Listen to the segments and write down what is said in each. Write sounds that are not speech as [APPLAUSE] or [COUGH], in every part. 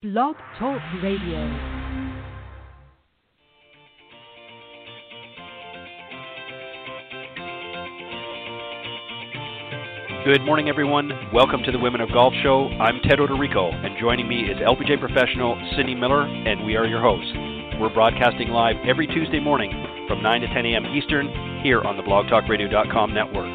Blog Talk Radio. Good morning, everyone. Welcome to the Women of Golf Show. I'm Ted Oderico, and joining me is LPGA professional Cindy Miller, and we are your hosts. We're broadcasting live every Tuesday morning from 9 to 10 a.m. Eastern here on the blogtalkradio.com network,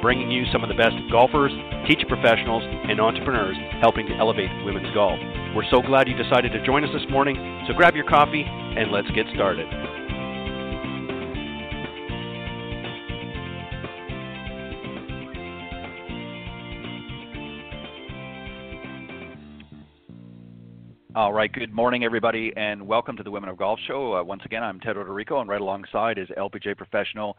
bringing you some of the best golfers, teacher professionals, and entrepreneurs helping to elevate women's golf. We're so glad you decided to join us this morning, so grab your coffee and let's get started. All right, good morning, everybody, and welcome to the Women of Golf Show. Uh, once again, I'm Ted Oderico, and right alongside is LPGA professional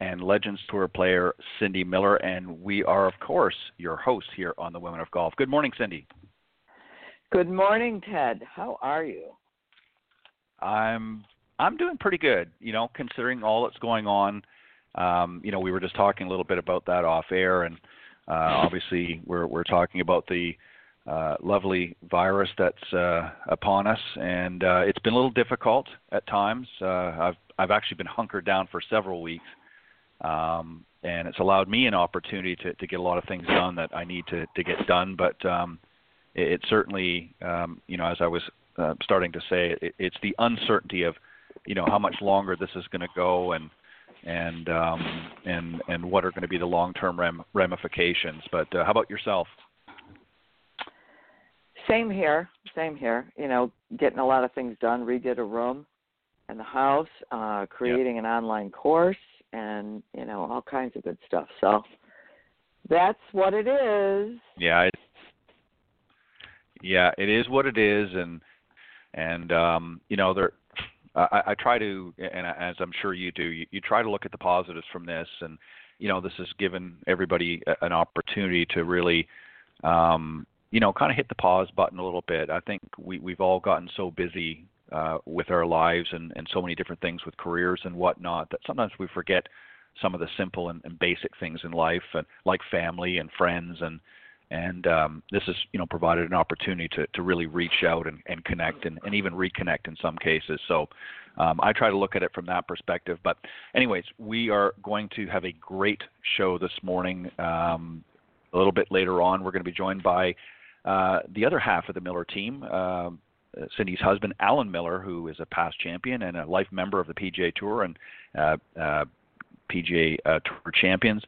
and Legends Tour player Cindy Miller, and we are, of course, your hosts here on the Women of Golf. Good morning, Cindy. Good morning, Ted. How are you? I'm I'm doing pretty good. You know, considering all that's going on. Um, you know, we were just talking a little bit about that off air, and uh, obviously we're we're talking about the uh, lovely virus that's uh, upon us, and uh, it's been a little difficult at times. Uh, I've I've actually been hunkered down for several weeks, um, and it's allowed me an opportunity to, to get a lot of things done that I need to, to get done. But um, it, it certainly, um, you know, as I was uh, starting to say, it, it's the uncertainty of, you know, how much longer this is going to go and and um, and and what are going to be the long-term ram- ramifications. But uh, how about yourself? Same here. Same here. You know, getting a lot of things done. Redid a room in the house, uh, creating an online course, and you know all kinds of good stuff. So that's what it is. Yeah, it, yeah, it is what it is, and and um, you know there. I, I try to, and as I'm sure you do, you, you try to look at the positives from this, and you know this has given everybody an opportunity to really, um, you know, kind of hit the pause button a little bit. I think we we've all gotten so busy uh, with our lives and, and so many different things with careers and whatnot that sometimes we forget some of the simple and, and basic things in life, and like family and friends, and and um, this has you know provided an opportunity to, to really reach out and, and connect and, and even reconnect in some cases. So um, I try to look at it from that perspective. But anyways, we are going to have a great show this morning. Um, a little bit later on, we're going to be joined by uh, the other half of the Miller team. Uh, Cindy's husband, Allen Miller, who is a past champion and a life member of the PGA Tour and uh, uh, PGA uh, Tour champions,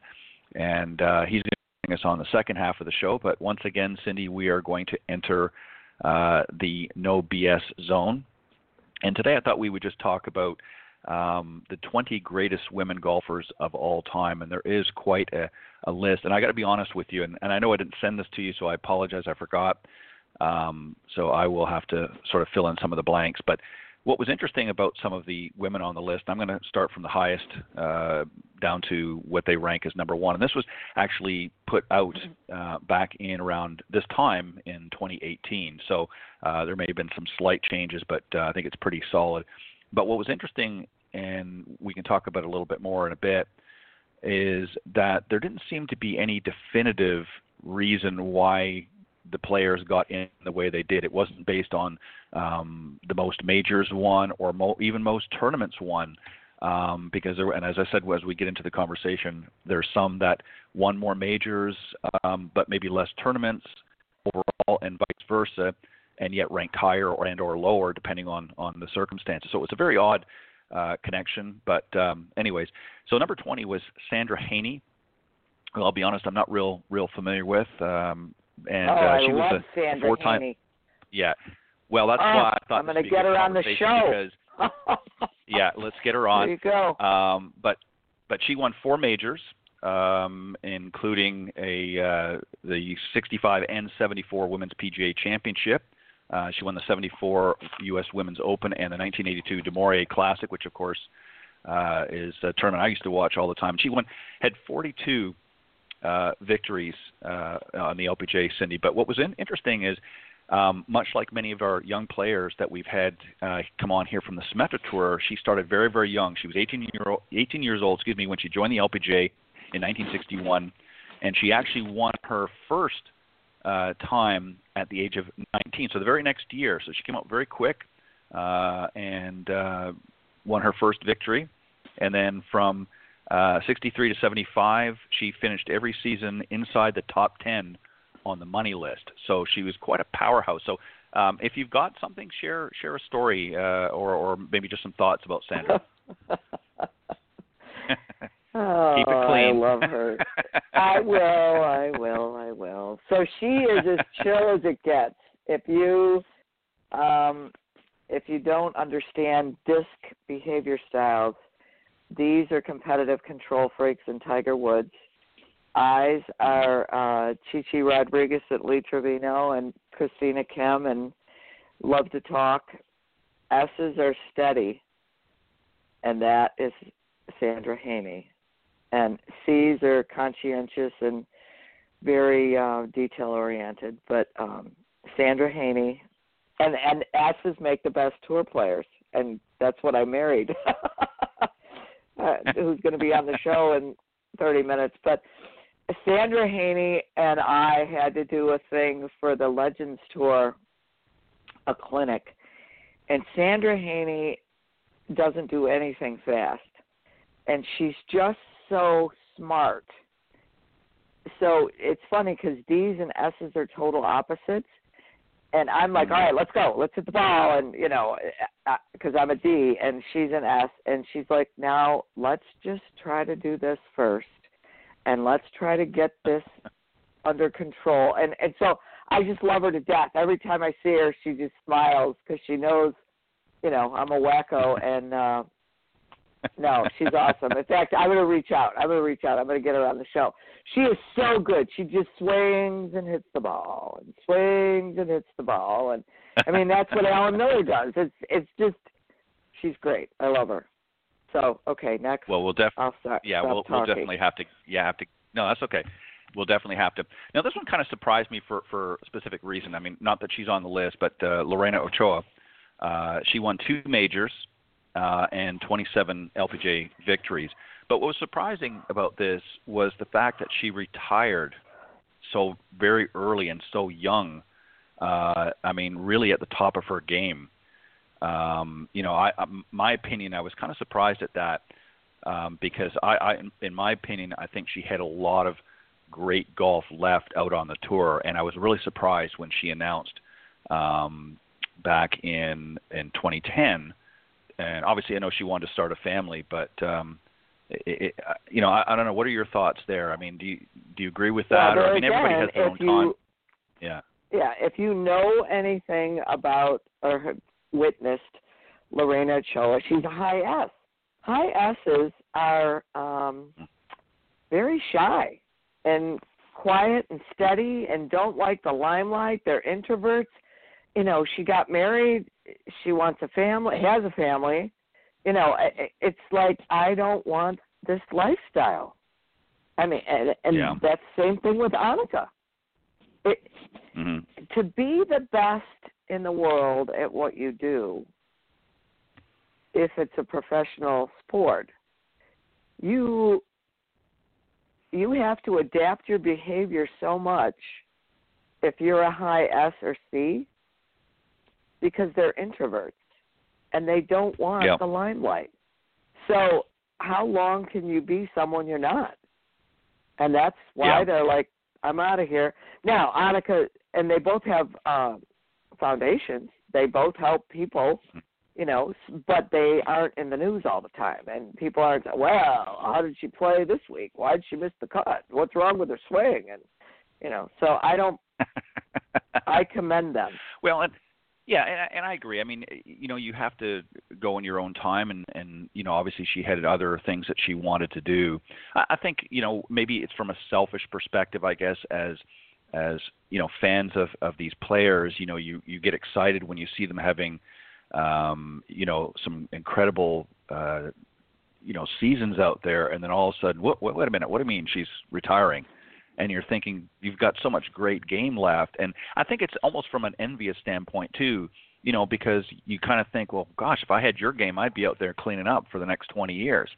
and uh, he's going to us on the second half of the show. But once again, Cindy, we are going to enter uh, the no BS zone, and today I thought we would just talk about um, the 20 greatest women golfers of all time, and there is quite a, a list. And I got to be honest with you, and, and I know I didn't send this to you, so I apologize. I forgot. Um, so I will have to sort of fill in some of the blanks. But what was interesting about some of the women on the list, I'm going to start from the highest uh, down to what they rank as number one. And this was actually put out uh, back in around this time in 2018. So uh, there may have been some slight changes, but uh, I think it's pretty solid. But what was interesting, and we can talk about it a little bit more in a bit, is that there didn't seem to be any definitive reason why the players got in the way they did. It wasn't based on um, the most majors won or mo- even most tournaments won. Um, because there, and as I said, as we get into the conversation, there's some that won more majors, um, but maybe less tournaments overall, and vice versa, and yet ranked higher or and or lower depending on on the circumstances. So it was a very odd uh, connection. But um, anyways, so number 20 was Sandra Haynie. Well, I'll be honest, I'm not real real familiar with. Um, and oh, uh, she I was a four-time. Haynie. Yeah. Well, that's Oh, why I thought I'm be a get her on the show. Because, [LAUGHS] yeah, let's get her on. there you go. Um, but but she won four majors, um, including a uh, the 65 and 74 Women's PGA Championship. Uh, she won the 74 U.S. Women's Open and the 1982 Du Maurier Classic, which of course uh, is a tournament I used to watch all the time. She won had 42 uh, victories uh, on the LPGA, Cindy. But what was in, interesting is, um, much like many of our young players that we've had uh, come on here from the Symetra Tour, she started very, very young. She was 18, year old, 18 years old, excuse me, when she joined the LPGA in 1961, and she actually won her first uh, time at the age of 19. So the very next year. So she came up very quick uh, and uh, won her first victory. And then from uh, 63 to 75, she finished every season inside the top 10 on the money list. So she was quite a powerhouse. So um, if you've got something, share share a story uh, or or maybe just some thoughts about Sandra. oh, [LAUGHS] [LAUGHS] Keep it clean. I love her. I [LAUGHS] will, I will, I will. So she is as chill as it gets. If you um if you don't understand disc behavior styles, these are competitive control freaks in Tiger Woods. I's are uh, Chi Rodriguez at Lee Trevino and Christina Kim and love to talk. S's are steady, and that is Sandra Haynie. And C's are conscientious and very uh, detail oriented. But um, Sandra Haynie and and S's make the best tour players, and that's what I married. [LAUGHS] uh, who's going to be on the show in 30 minutes? But Sandra Haynie and I had to do a thing for the Legends Tour, a clinic, and Sandra Haynie doesn't do anything fast, and she's just so smart. So it's funny because D's and S's are total opposites, and I'm like, all right, let's go, let's hit the ball, and you know, because I'm a D and she's an S, and she's like, now let's just try to do this first and let's try to get this under control. And and so I just love her to death. Every time I see her, she just smiles because she knows, you know, I'm a wacko. And uh, no, she's awesome. In fact, I'm gonna reach out. I'm gonna reach out. I'm gonna get her on the show. She is so good. She just swings and hits the ball and swings and hits the ball. And I mean, that's what Allen Miller does. It's it's just she's great. I love her. So okay, next. Well, we'll definitely. Yeah, we'll we'll definitely have to. Yeah, have to. No, that's okay. We'll definitely have to. Now, this one kind of surprised me for for a specific reason. I mean, not that she's on the list, but uh, Lorena Ochoa. Uh, she won two majors uh, and 27 LPGA victories. But what was surprising about this was the fact that she retired so very early and so young. Uh, I mean, really at the top of her game. Um, you know, I, I, my opinion, I was kind of surprised at that um, because I, I, in my opinion, I think she had a lot of great golf left out on the tour, and I was really surprised when she announced um, back in in 2010. And obviously, I know she wanted to start a family, but um, it, it, you know, I, I don't know. What are your thoughts there? I mean, do you do you agree with that? Or, I mean, again, everybody has their own you, time. Yeah. Yeah, if you know anything about or have witnessed Lorena Ochoa, she's a high S. High S's are um, very shy and quiet and steady and don't like the limelight. They're introverts. You know, she got married. She wants a family. Has a family. You know, it's like I don't want this lifestyle. I mean, and, and Yeah. that's the same thing with Annika. It, hmm to be the best in the world at what you do, if it's a professional sport, you you have to adapt your behavior so much if you're a high S or C because they're introverts and they don't want Yeah. the limelight. So how long can you be someone you're not? And that's why Yeah. they're like, I'm out of here. Now, Annika and they both have uh, foundations. They both help people, you know, s- but they aren't in the news all the time. And people aren't, well, how did she play this week? Why did she miss the cut? What's wrong with her swing? And you know, so I don't. [LAUGHS] I commend them. Well, and yeah, and, I- and I agree. I mean, you know, you have to go in your own time, and and you know, obviously she had other things that she wanted to do. I, I think you know maybe it's from a selfish perspective, I guess, as as you know, fans of of these players, you know, you you get excited when you see them having, um, you know, some incredible. Uh, you know seasons out there and then all of a sudden what, what wait a minute what do you mean she's retiring and you're thinking you've got so much great game left. And i think it's almost from an envious standpoint too you know because you kind of think well gosh if i had your game i'd be out there cleaning up for the next 20 years.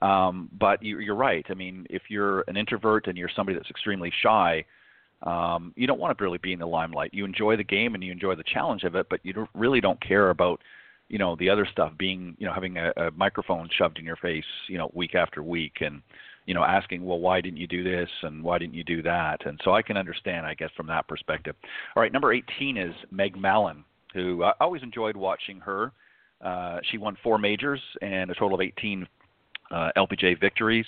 Um but you, you're right. I mean if you're an introvert and you're somebody that's extremely shy um, you don't want to really be in the limelight. You enjoy the game and you enjoy the challenge of it, but you don't, really don't care about you know the other stuff being you know having a, a microphone shoved in your face you know week after week and you know asking well why didn't you do this and why didn't you do that and so I can understand I guess from that perspective. All right, number 18 is Meg Mallon, who I always enjoyed watching her. Uh, she won four majors and a total of 18 uh, LPGA victories.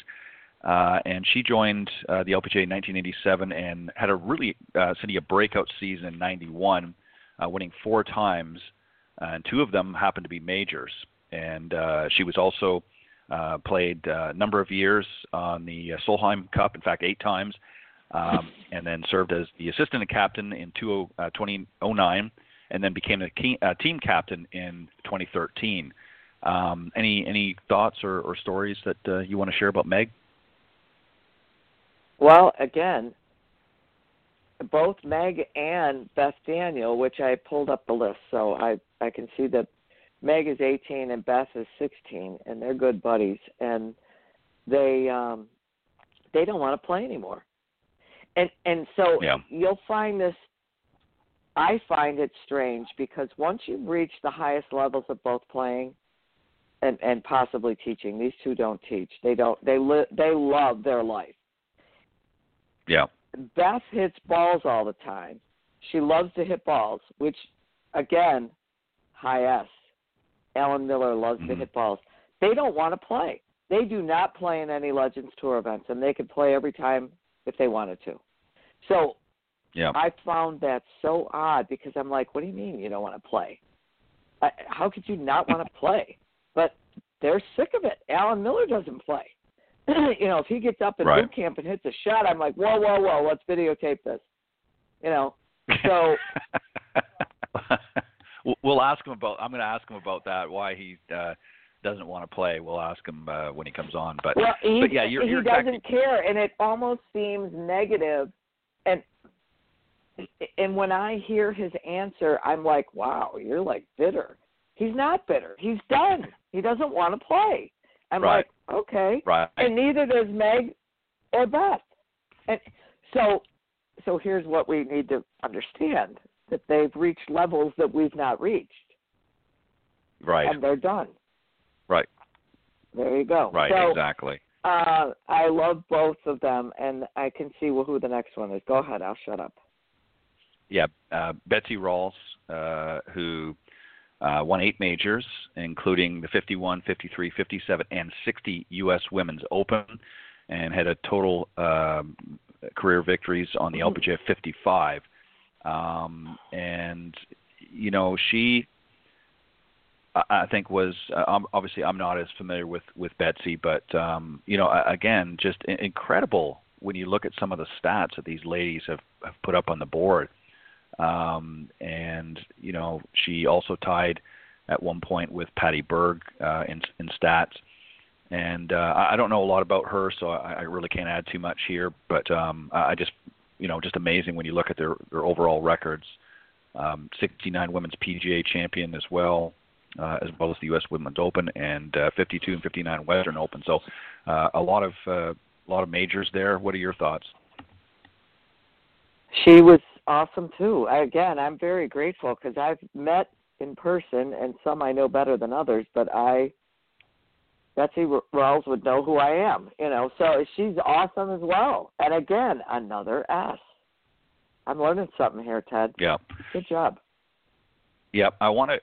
Uh, and she joined uh, the LPGA in 1987 and had a really, uh, Cindy, a breakout season in 91, uh, winning four times, and two of them happened to be majors. And uh, she was also uh, played a number of years on the uh, Solheim Cup, in fact, eight times, um, and then served as the assistant captain in two, uh, 2009, and then became a key, uh, team captain in 2013. Um, any any thoughts or, or stories that uh, you want to share about Meg? Well, again, both Meg and Beth Daniel, which I pulled up the list, so I I can see that Meg is 18 and Beth is 16, and they're good buddies, and they um, they don't want to play anymore, and and so yeah. you'll find this. I find it strange because once you've reached the highest levels of both playing and and possibly teaching, these two don't teach. They don't. They li- they love their life yeah. Beth hits balls all the time. She loves to hit balls, which again, high S. Allen Miller loves mm-hmm. to hit balls. They don't want to play. They do not play in any Legends Tour events, and they could play every time if they wanted to. So yeah. I found that so odd because I'm like, what do you mean you don't want to play? I, how could you not want to [LAUGHS] play? But they're sick of it. Allen Miller doesn't play. [CLEARS THROAT] you know, if he gets up in right. boot camp and hits a shot, I'm like, whoa, whoa, whoa, let's videotape this. You know, [LAUGHS] so [LAUGHS] we'll ask him about. I'm going to ask him about that. Why he uh, doesn't want to play. We'll ask him uh, when he comes on. But, well, he, but yeah, you're, he you're doesn't exactly... care, and it almost seems negative. And and when I hear his answer, I'm like, wow, you're like bitter. He's not bitter. He's done. He doesn't want to play. I'm right. like, okay. Right. And neither does Meg or Beth. And so so here's what we need to understand that they've reached levels that we've not reached. Right. And they're done. Right. There you go. Right, so, exactly. Uh, I love both of them, and I can see who the next one is. Go ahead, I'll shut up. Yeah, uh, Betsy Rawls, uh, who uh, won eight majors, including the 51, 53, 57, and 60 U.S. Women's Open, and had a total um, career victories on the mm-hmm. LPGA 55. Um, and you know, she, I think, was uh, obviously I'm not as familiar with with Betsy, but um, you know, again, just incredible when you look at some of the stats that these ladies have have put up on the board. Um, and you know, she also tied at one point with Patty Berg uh, in, in stats. And uh, I don't know a lot about her, so I, I really can't add too much here. But um, I just, you know, just amazing when you look at their their overall records. Um, 69 women's PGA champion as well, uh, as well as the U.S. Women's Open, and uh, 52 and 59 Western Open. So uh, a lot of uh, a lot of majors there. What are your thoughts? She was awesome too. Again, I'm very grateful because I've met in person, and some I know better than others, but I Betsy Rawls would know who I am, you know. So she's awesome as well. And again, another S. I'm learning something here, Ted. Yeah. Good job. Yeah, I want to.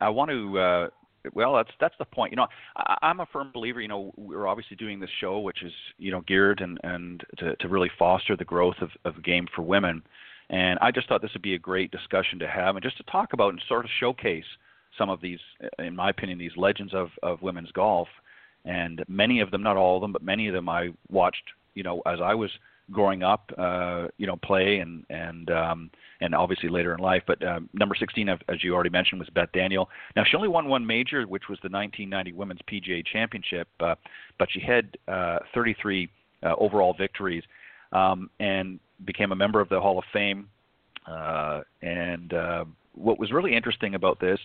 I want to. Uh, well, that's that's the point. You know, I, I'm a firm believer. You know, we're obviously doing this show, which is you know geared and and to to really foster the growth of of game for women. And I just thought this would be a great discussion to have and just to talk about and sort of showcase some of these, in my opinion, these legends of of women's golf. And many of them, not all of them, but many of them, I watched. You know, as I was growing up, uh, you know, play and and um, and obviously later in life. But uh, number 16, as you already mentioned, was Beth Daniel. Now she only won one major, which was the 1990 Women's PGA Championship, uh, but she had uh, 33 uh, overall victories um, and became a member of the Hall of Fame. Uh, and uh, what was really interesting about this,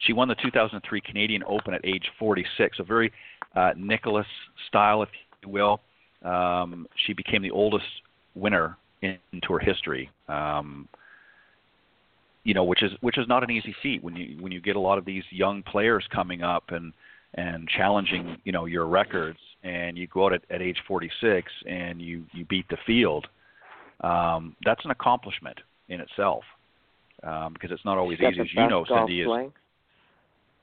she won the 2003 Canadian Open at age 46, a very uh, Nicklaus style, if you will. Um, she became the oldest winner in, in tour history. Um, you know, which is which is not an easy feat when you when you get a lot of these young players coming up and and challenging you know your records, and you go out at, at age 46 and you you beat the field. Um, that's an accomplishment in itself um, because it's not always easy, as you know, Cindy. Is,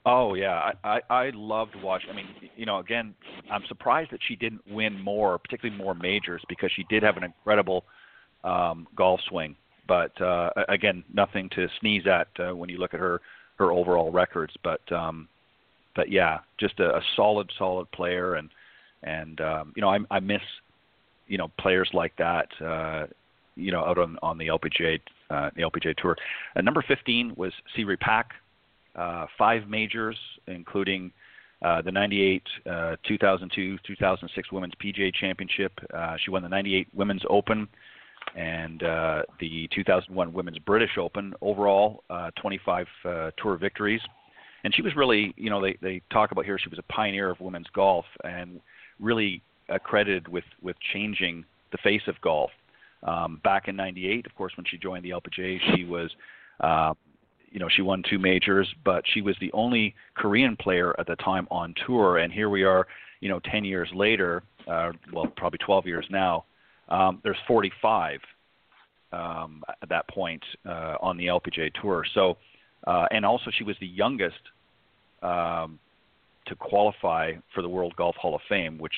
oh yeah, I, I I loved watching. I mean, you know, again, I'm surprised that she didn't win more, particularly more majors, because she did have an incredible um, golf swing but uh, again, nothing to sneeze at uh, when you look at her her overall records. But um, but yeah, just a, a solid solid player, and and um, you know I, I miss you know players like that. Uh, you know, out on on the LPGA uh, the LPGA tour. Uh, number 15 was Se Ri Pak, uh, five majors, including uh, the 98, uh, 2002, 2006 Women's PGA Championship. Uh, she won the 98 Women's Open and uh, the 2001 Women's British Open. Overall, uh, 25 uh, tour victories, and she was really, you know, they they talk about here she was a pioneer of women's golf and really credited with with changing the face of golf. Um, back in '98, of course, when she joined the LPGA, she was. Uh, you know, she won two majors, but she was the only Korean player at the time on tour. And here we are, you know, 10 years later, uh, well, probably 12 years now, um, there's 45 um, at that point uh, on the LPGA tour. So, uh, and also she was the youngest um, to qualify for the World Golf Hall of Fame, which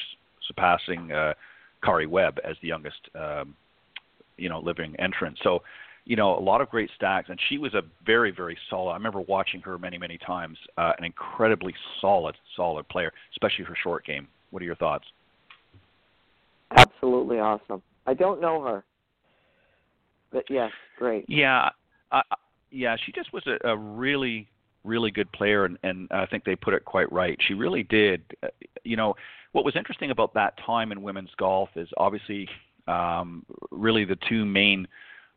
surpassing uh, Karrie Webb as the youngest, um, you know, living entrant. So, you know, a lot of great stacks, and she was a very, very solid. I remember watching her many, many times. Uh, an incredibly solid, solid player, especially her short game. What are your thoughts? absolutely awesome. I don't know her, but yes, great. Yeah, I, yeah, she just was a, a really, really good player, and, and I think they put it quite right. She really did. Uh, you know, what was interesting about that time in women's golf is obviously, um, really the two main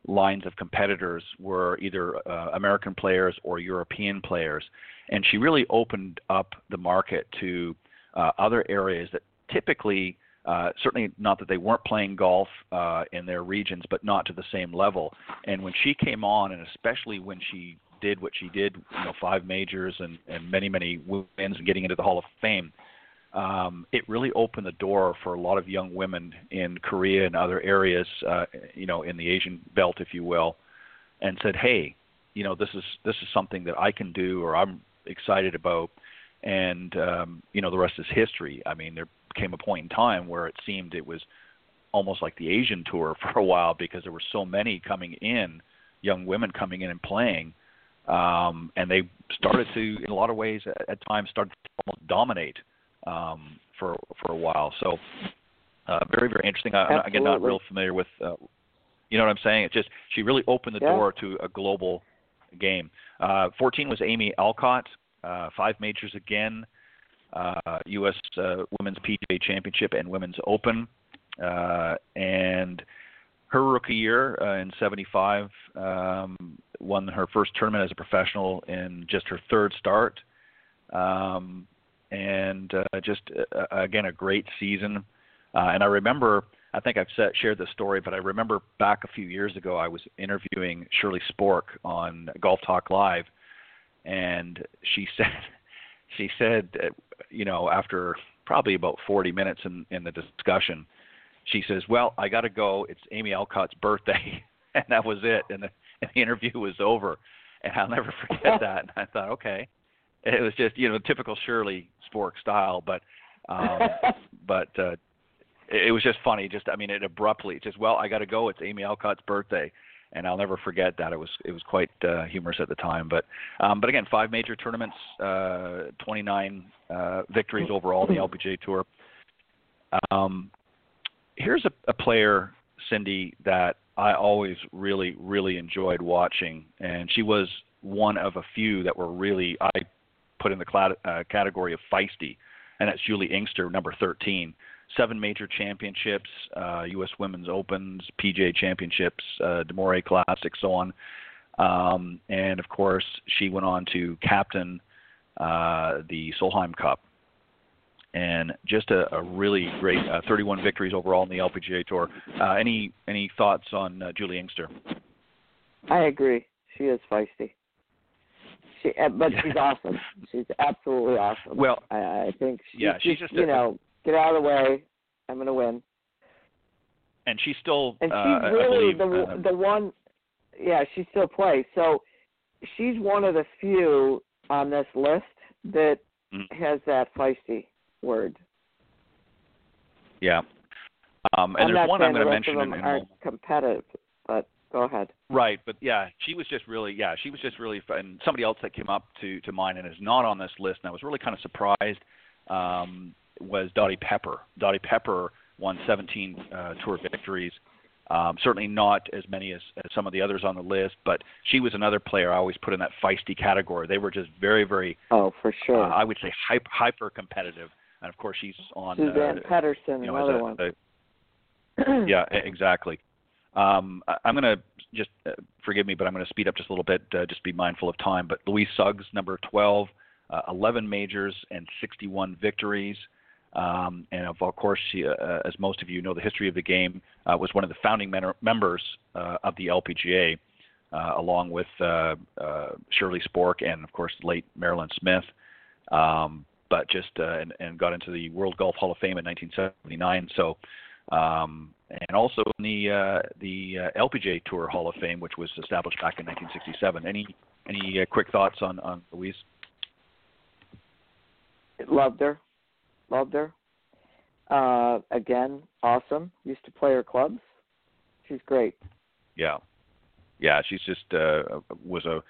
lines of competitors were either uh, American players or European players, and she really opened up the market to uh, other areas that typically uh, certainly not that they weren't playing golf uh, in their regions, but not to the same level. And when she came on, and especially when she did what she did, you know, five majors and, and many, many wins and getting into the Hall of Fame, um, it really opened the door for a lot of young women in Korea and other areas, uh, you know, in the Asian belt, if you will, and said, hey, you know, this is this is something that I can do, or I'm excited about, and um, you know, the rest is history. I mean, there came a point in time where it seemed it was almost like the Asian tour [LAUGHS] for a while because there were so many coming in, young women coming in and playing, um, and they started to, in a lot of ways, at, at times, started to almost dominate um, for for a while. So, uh, very very interesting. I, again, not real familiar with, uh, you know what I'm saying? It just she really opened the yeah. door to a global game. Uh, 14 was Amy Alcott, uh, five majors again uh, U.S. Uh, Women's PGA Championship and Women's Open, uh, and her rookie year uh, in '75 um, won her first tournament as a professional in just her third start, um, and uh, just uh, again a great season. Uh, and I remember, I think I've set, shared this story, but I remember back a few years ago I was interviewing Shirley Spork on Golf Talk Live, and she [LAUGHS] said she said, you know, after probably about 40 minutes in, in the discussion, she says, "Well, I got to go. It's Amy Alcott's birthday," [LAUGHS] and that was it. And the, and the interview was over. And I'll never forget [LAUGHS] that. And I thought, okay, [LAUGHS] it was just you know the typical Shirley Spork style, but um, [LAUGHS] but uh, it, it was just funny. Just I mean, it abruptly just well, I got to go. It's Amy Alcott's birthday, and I'll never forget that. It was it was quite uh, humorous at the time. But um, but again, five major tournaments, uh, 29 uh, victories overall in the LPGA Tour. Um, here's a, a player, Cindy, that I always really really enjoyed watching, and she was one of a few that were really I put in the cl- uh, category of feisty, and that's Juli Inkster, number 13 seven major championships, uh, U.S. Women's Opens, PGA Championships, uh, du Maurier Classic, so on. Um, and of course, she went on to captain uh, the Solheim Cup. and just a, a really great uh, 31 victories overall in the LPGA Tour. Uh, any any thoughts on uh, Juli Inkster? I agree. She is feisty. She, uh, but she's [LAUGHS] awesome. She's absolutely awesome. Well, I, I think she's, yeah, she's just you know get out of the way. I'm going to win. And she's still and she's uh, really believe, the uh, the one. Yeah, she still plays. So she's one of the few on this list that mm. has that feisty word. Yeah. Um, and I'm there's one I'm going to mention of them in, aren't competitive, go ahead. Right, but yeah, she was just really yeah, she was just really and somebody else that came up to to mind and is not on this list and I was really kind of surprised um was Dottie Pepper. Dottie Pepper won 17 uh, tour victories. Um, certainly not as many as, as some of the others on the list, but she was another player I always put in that feisty category. They were just very, very, Oh, for sure. uh, I would say, hyper, hyper competitive. And of course, she's on. Suzann uh, Pettersen, you know, another a, one. a- yeah, exactly. Um, I, I'm going to just uh, forgive me, but I'm going to speed up just a little bit. Uh, just be mindful of time. But Louise Suggs, number 12, uh, 11 majors and 61 victories. Um, and of course, she, uh, as most of you know, the history of the game uh, was one of the founding men- members uh, of the LPGA, uh, along with uh, uh, Shirley Spork and, of course, late Marilynn Smith. Um, but just uh, and, and got into the World Golf Hall of Fame in 1979. So, um, and also in the uh, the uh, LPGA Tour Hall of Fame, which was established back in 1967. Any any uh, quick thoughts on on Louise? Loved her. Loved her. Uh, again, awesome. Used to play her clubs. She's great. Yeah, yeah, she's just uh, was a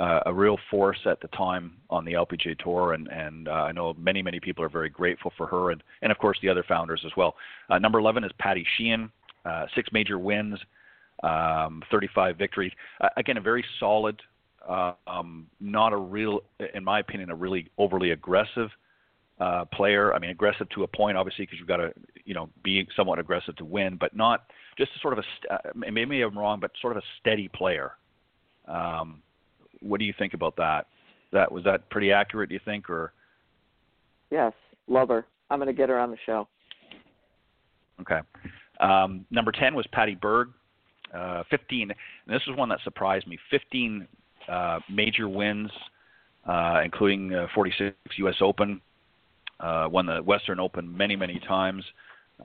uh, a real force at the time on the LPGA tour, and and uh, I know many many people are very grateful for her, and and of course the other founders as well. Uh, number 11 is Patty Sheehan, uh, six major wins, um, 35 victories. Uh, again, a very solid, uh, um, not a real, in my opinion, a really overly aggressive player. I mean, aggressive to a point, obviously, because you've got to, you know, be somewhat aggressive to win, but not just sort of a. St- maybe I'm wrong, but sort of a steady player. Um, what do you think about that? That was that pretty accurate? Do you think, or Yes, love her. I'm going to get her on the show. okay? Um, number ten was Patty Berg, uh, 15. And this was one that surprised me. 15 uh, major wins, uh, including uh, 46 U.S. Open. Uh, won the Western Open many, many times,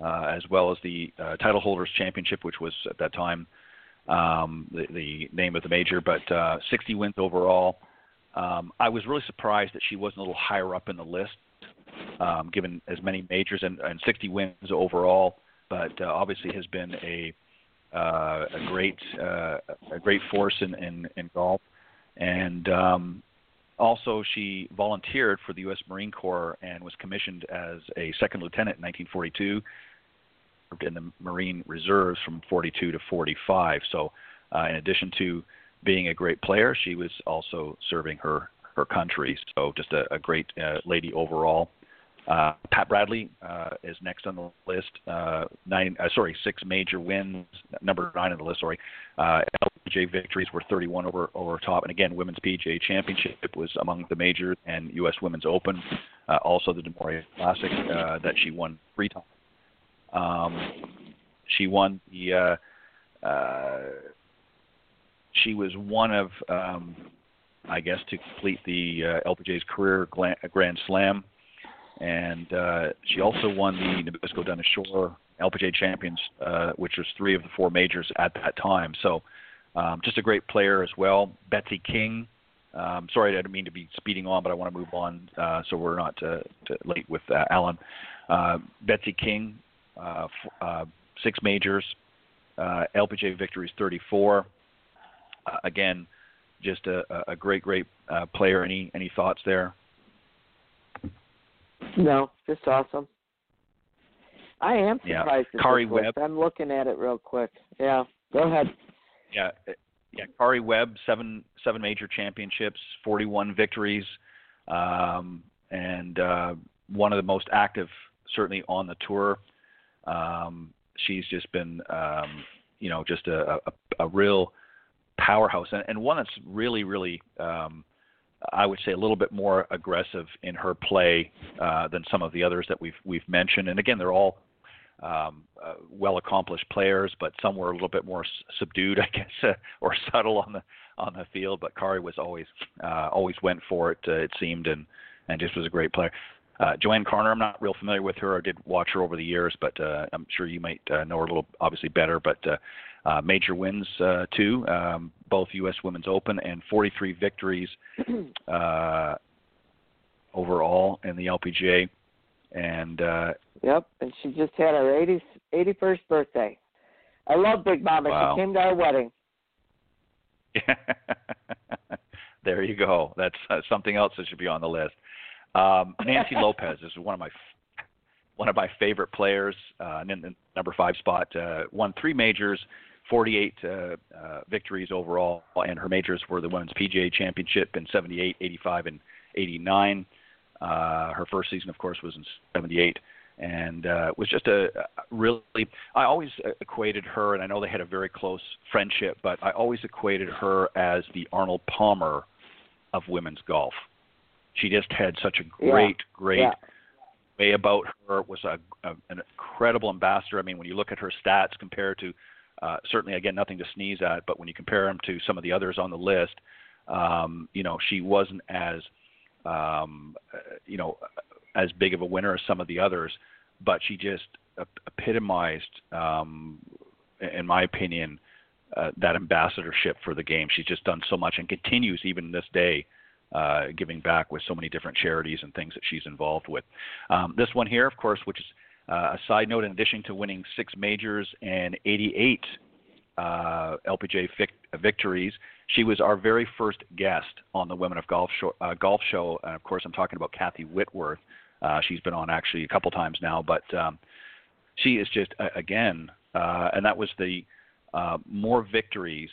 uh, as well as the uh, Title Holders Championship, which was at that time um, the, the name of the major, but uh, 60 wins overall. Um, I was really surprised that she wasn't a little higher up in the list, um, given as many majors and, and 60 wins overall. But uh, obviously has been a uh, a great uh, a great force in, in, in golf, and um, also she volunteered for the U.S. Marine Corps and was commissioned as a second lieutenant in 1942 in the Marine Reserves from 42 to 45. So, uh, in addition to being a great player, she was also serving her her country. So, just a, a great uh, lady overall. Uh, Pat Bradley uh, is next on the list. Uh, nine, uh, sorry, six major wins. Number nine on the list. Sorry, LPGA victories were 31 over over top, and again, Women's PGA Championship was among the majors, and U.S. Women's Open, also the du Maurier Classic that she won three times. Um, she won the. Uh, uh, she was one of, um, I guess, to complete the uh, LPGA's career Grand Slam, and uh, she also won the Nabisco Shore LPGA Champions, uh, which was three of the four majors at that time. So, um, just a great player as well. Betsy King. Um, sorry, I didn't mean to be speeding on, but I want to move on uh, so we're not uh, late with uh, Allen. Uh, Betsy King, uh, f- uh, six majors, uh, LPGA victories 34. Uh, again, just a, a great, great uh, player. Any any thoughts there? No, just awesome. I am surprised at Karrie. Webb. I'm looking at it real quick. Yeah, go ahead. Yeah, yeah. Karrie Webb, seven seven major championships, 41 victories, um, and uh, one of the most active, certainly on the tour. Um, she's just been, um, you know, just a, a, a real powerhouse and, and one that's really, really um, I would say a little bit more aggressive in her play uh, than some of the others that we've we've mentioned. And again, they're all um, uh, well accomplished players, but some were a little bit more s- subdued, [LAUGHS] I guess, uh, or subtle on the on the field. But Karrie was always uh, always went for it. Uh, it seemed, and and just was a great player. Uh, JoAnne Carner, I'm not real familiar with her. I did watch her over the years, but uh, I'm sure you might uh, know her a little, obviously better. But uh, uh, major wins uh, too, um, both U.S. Women's Open and 43 victories [CLEARS THROAT] uh, overall in the LPGA. And uh, Yep, and she just had her 80, 81st birthday. I love Big Mama. Wow. She came to our wedding. [LAUGHS] there you go. That's uh, something else that should be on the list. Um, Nancy Lopez is one of my one of my favorite players. Uh, in the number five spot, uh, won three majors, 48 uh, uh, victories overall, and her majors were the Women's PGA Championship in 78, 85, and 89. Uh, her first season, of course, was in 78 and uh, was just a, a really. I always equated her, and I know they had a very close friendship, but I always equated her as the Arnold Palmer of women's golf. She just had such a Yeah. great, great Yeah. way about her. Was a, a an incredible ambassador. I mean, when you look at her stats compared to, uh, certainly again nothing to sneeze at, but when you compare them to some of the others on the list, um, you know, she wasn't as, um, uh, you know, as big of a winner as some of the others, but she just epitomized, um, in my opinion, uh, that ambassadorship for the game. She's just done so much and continues even this day, uh, giving back with so many different charities and things that she's involved with. Um, this one here, of course, which is uh, a side note, in addition to winning six majors and 88 uh, LPGA vic- victories, she was our very first guest on the Women of Golf show. Uh, golf show. And of course, I'm talking about Kathy Whitworth. Uh, she's been on actually a couple times now, but um, she is just uh, again, uh, and that was the uh, more victories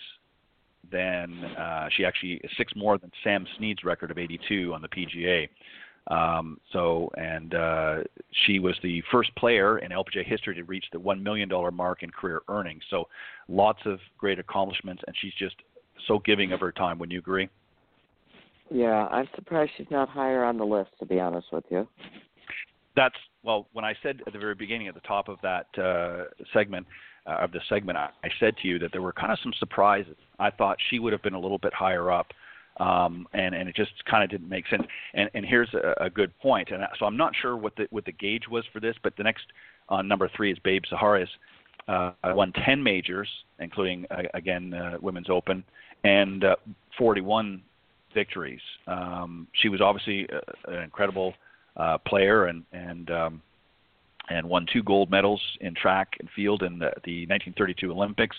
than uh, she actually is six more than Sam Snead's record of 82 on the PGA. Um, so, and uh, she was the first player in LPGA history to reach the one million dollar mark in career earnings. So, lots of great accomplishments, and she's just so giving of her time. Wouldn't you agree? Yeah, I'm surprised she's not higher on the list, to be honest with you. That's well. When I said at the very beginning, at the top of that uh, segment uh, of the segment, I, I said to you that there were kind of some surprises. I thought she would have been a little bit higher up, um, and and it just kind of didn't make sense. And and here's a, a good point. And so I'm not sure what the what the gauge was for this, but the next on number three is Babe Zaharias. Uh, won 10 majors, including uh, again uh, Women's Open, and uh, 41 victories. Um, she was obviously uh, an incredible uh, player and and um, and won two gold medals in track and field in the, the 1932 Olympics.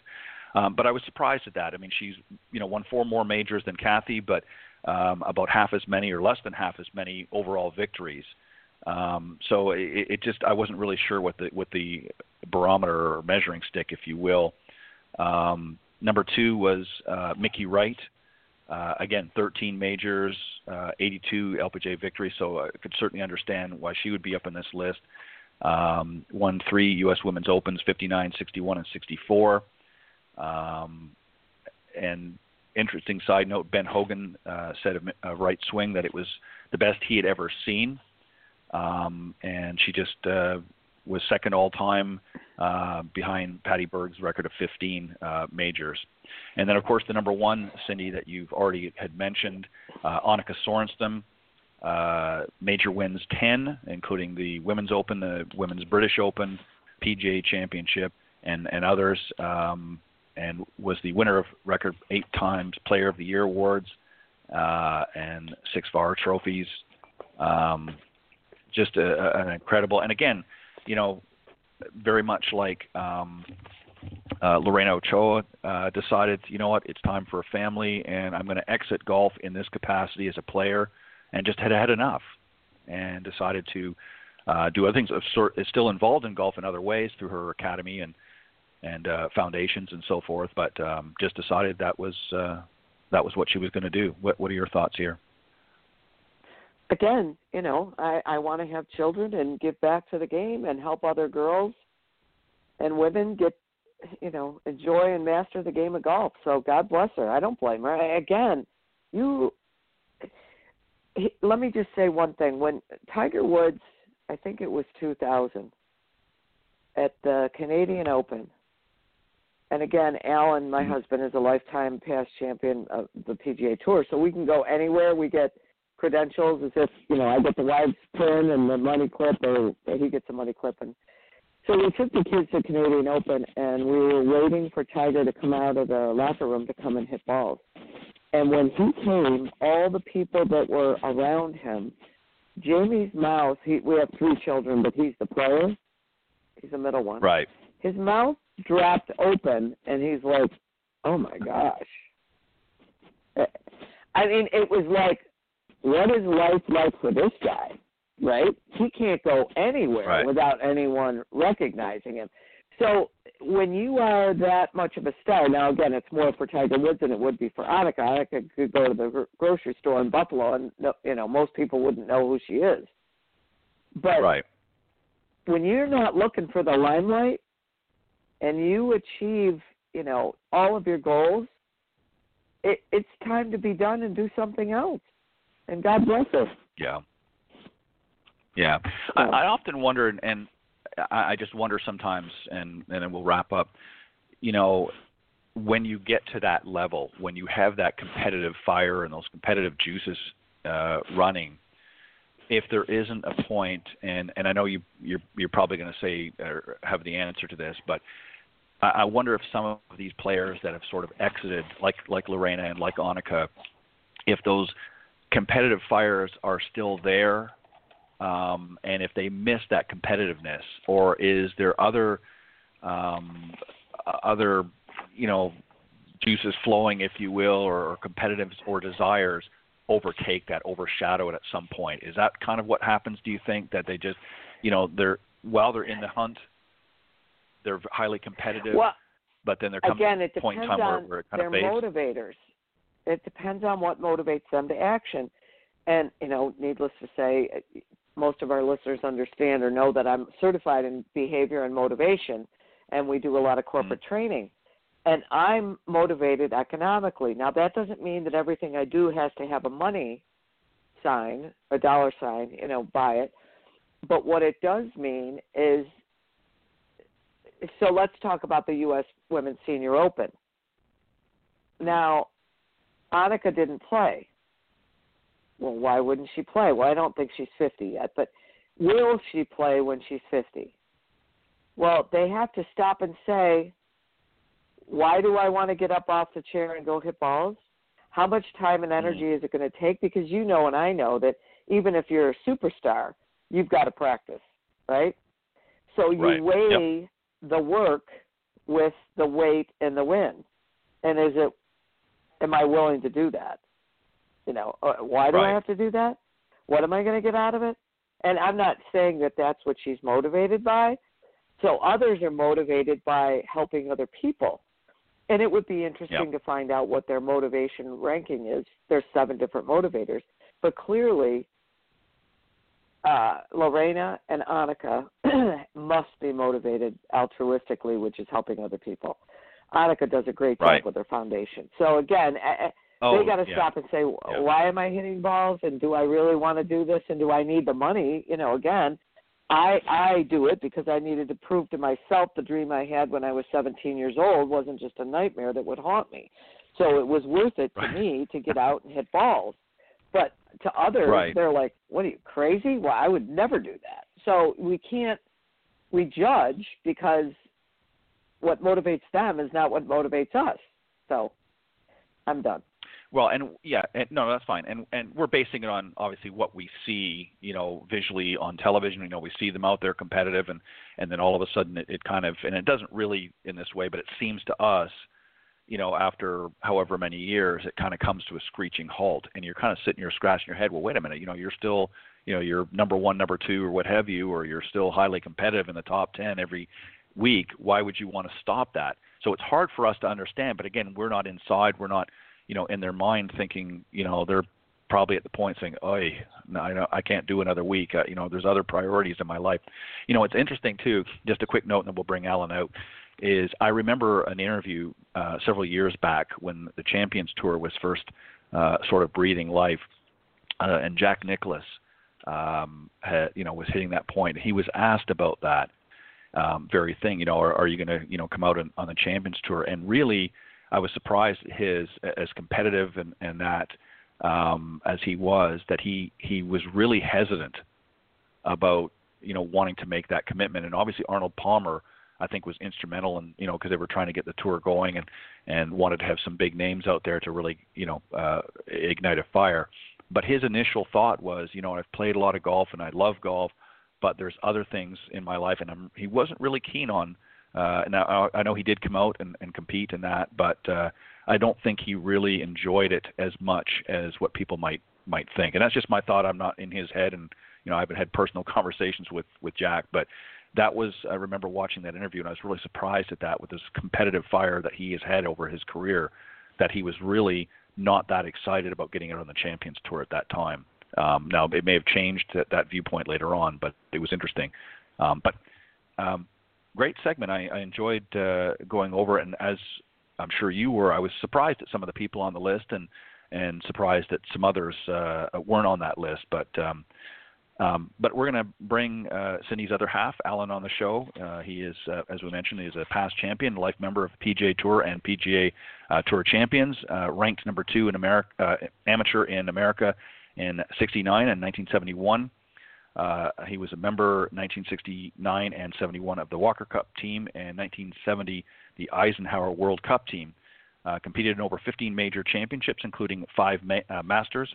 Um, but I was surprised at that. I mean, she's you know won four more majors than Kathy, but um, about half as many or less than half as many overall victories. Um, so it, it just I wasn't really sure what the what the barometer or measuring stick, if you will. Um, number two was uh, Mickey Wright. Uh, again, 13 majors, uh, 82 LPGA victories, so I could certainly understand why she would be up in this list. Um, won three U.S. Women's Opens, 59, 61, and 64. Um, and interesting side note: Ben Hogan uh, said of uh, Wright Swing that it was the best he had ever seen, um, and she just uh, was second all time uh, behind Patty Berg's record of 15 uh, majors. And then, of course, the number one, Cindy, that you've already had mentioned, uh, Annika Sorenstam, uh, major wins 10, including the Women's Open, the Women's British Open, PGA Championship, and, and others, um, and was the winner of record eight times Player of the Year awards uh, and six Vare trophies. Um, just a, an incredible, and again, you know, very much like um, uh, Lorena Ochoa uh, decided, you know what, it's time for a family, and I'm going to exit golf in this capacity as a player, and just had had enough, and decided to uh, do other things. Sort is still involved in golf in other ways through her academy and and uh, foundations and so forth, but um, just decided that was uh, that was what she was going to do. What What are your thoughts here? Again, you know, I I want to have children and give back to the game and help other girls and women get you know enjoy and master the game of golf. So God bless her. I don't blame her. I, again, you he, let me just say one thing. When Tiger Woods, I think it was 2000, at the Canadian Open, and again, Allen, my Mhm. husband, is a lifetime past champion of the PGA Tour, so we can go anywhere. We get credentials as if you know I get the wife's pin and the money clip, or he gets the money clip. And so we took the kids to Canadian Open, and we were waiting for Tiger to come out of the locker room to come and hit balls. And when he came, all the people that were around him, Jamie's mouth. He, we have three children, but he's the player. He's the middle one Right. his mouth dropped open and he's like oh my gosh i mean it was like what is life like for this guy right he can't go anywhere Right. without anyone recognizing him so when you are that much of a star now again it's more for tiger woods than it would be for annika annika could go to the grocery store in buffalo and you know most people wouldn't know who she is but Right. when you're not looking for the limelight and you achieve, you know, all of your goals, it, it's time to be done and do something else. And God bless her. Yeah. Yeah. I, I often wonder, and I, I just wonder sometimes, and and then we'll wrap up. You know, when you get to that level, when you have that competitive fire and those competitive juices uh, running, if there isn't a point, and and I know you you're you're probably going to say or have the answer to this, but I, I wonder if some of these players that have sort of exited, like like Lorena and like Annika, if those competitive fires are still there um, and if they miss that competitiveness, or is there other um, uh, other you know juices flowing, if you will, or, or competitive or desires overtake that, overshadow it at some point? Is that kind of what happens? Do you think that they just you know they're while they're in the hunt, they're highly competitive, Well, but then there comes again, it a point in depends time where, on where it kind their of fades. motivators. It depends on what motivates them to action. And, you know, needless to say, most of our listeners understand or know that I'm certified in behavior and motivation, and we do a lot of corporate Mm. training. And I'm motivated economically. Now, that doesn't mean that everything I do has to have a money sign, a dollar sign, you know, by it. But what it does mean is so let's talk about the U.S. Women's Senior Open. Now, Annika didn't play. Well, why wouldn't she play? Well, I don't think she's 50 yet, but will she play when she's 50? Well, they have to stop and say, why do I want to get up off the chair and go hit balls? How much time and energy mm-hmm. is it going to take? Because you know and I know that even if you're a superstar, you've got to practice, right? So you Right. Yep. weigh the work with the weight and the win. And is it am I willing to do that? You know, uh, why do I have to do that? What am I going to get out of it? And I'm not saying that that's what she's motivated by. So others are motivated by helping other people. And it would be interesting to find out what their motivation ranking is. There's seven different motivators, but clearly uh, Lorena and Annika [CLEARS THROAT] must be motivated altruistically, which is helping other people. Annika does a great job Right. with her foundation. So again, Oh, they got to yeah. stop and say, why am I hitting balls, and do I really want to do this, and do I need the money? You know, again, I I do it because I needed to prove to myself the dream I had when I was 17 years old wasn't just a nightmare that would haunt me. So it was worth it to me to get out and hit balls. But to others, Right. they're like, "What are you crazy? Well, I would never do that." So we can't we judge because what motivates them is not what motivates us. So I'm done. Well, and yeah, and, no, that's fine. And and we're basing it on obviously what we see, you know, visually on television. You know we see them out there competitive, and and then all of a sudden it, it kind of and it doesn't really in this way, but it seems to us, you know, after however many years, it kind of comes to a screeching halt, and you're kind of sitting here scratching your head. Well, wait a minute, you know, you're still, you know, you're number one, number two, or what have you, or you're still highly competitive in the top ten every week. Why would you want to stop that? So it's hard for us to understand. But again, we're not inside. We're not you know, in their mind thinking, you know, they're probably at the point saying, "Oi, no, I I can't do another week. Uh, you know, there's other priorities in my life." You know, it's interesting too. Just a quick note, and then we'll bring Allen out. Is I remember an interview uh, several years back when the Champions Tour was first uh, sort of breathing life, uh, and Jack Nicklaus, um, had, you know, was hitting that point. He was asked about that um, very thing. You know, are, are you going to, you know, come out on, on the Champions Tour? And really, I was surprised his as competitive and, and that um, as he was, that he he was really hesitant about you know wanting to make that commitment. And obviously Arnold Palmer, I think, was instrumental in you know because they were trying to get the tour going and and wanted to have some big names out there to really you know uh, ignite a fire. But his initial thought was, you know, I've played a lot of golf and I love golf, but there's other things in my life, and I'm, he wasn't really keen on. Uh, now I know he did come out and, and compete in that, but uh, I don't think he really enjoyed it as much as what people might might think. And that's just my thought. I'm not in his head, and you know I haven't had personal [LAUGHS] conversations with with Jack, but that was I remember watching that interview, and I was really surprised at that with this competitive fire that he has had over his career, that he was really not that excited about getting out on the Champions Tour at that time. Um, now it may have changed that, that viewpoint later on, but it was interesting. Um, but um, great segment. I, I enjoyed uh, going over it, and as I'm sure you were, I was surprised at some of the people on the list, and and surprised that some others uh, weren't on that list. But um, um, but we're going to bring uh, Cindy's other half, Allen, on the show. Uh, he is, uh, as we mentioned, he is a past champion, life member of PGA Tour and PGA uh, Tour champions, uh, ranked number two in America, uh, amateur in America in '69 and 1971. He was a member 1969 and 71 of the Walker Cup team, and 1970 the Eisenhower World Cup team. competed in over 15 major championships, including five ma- Masters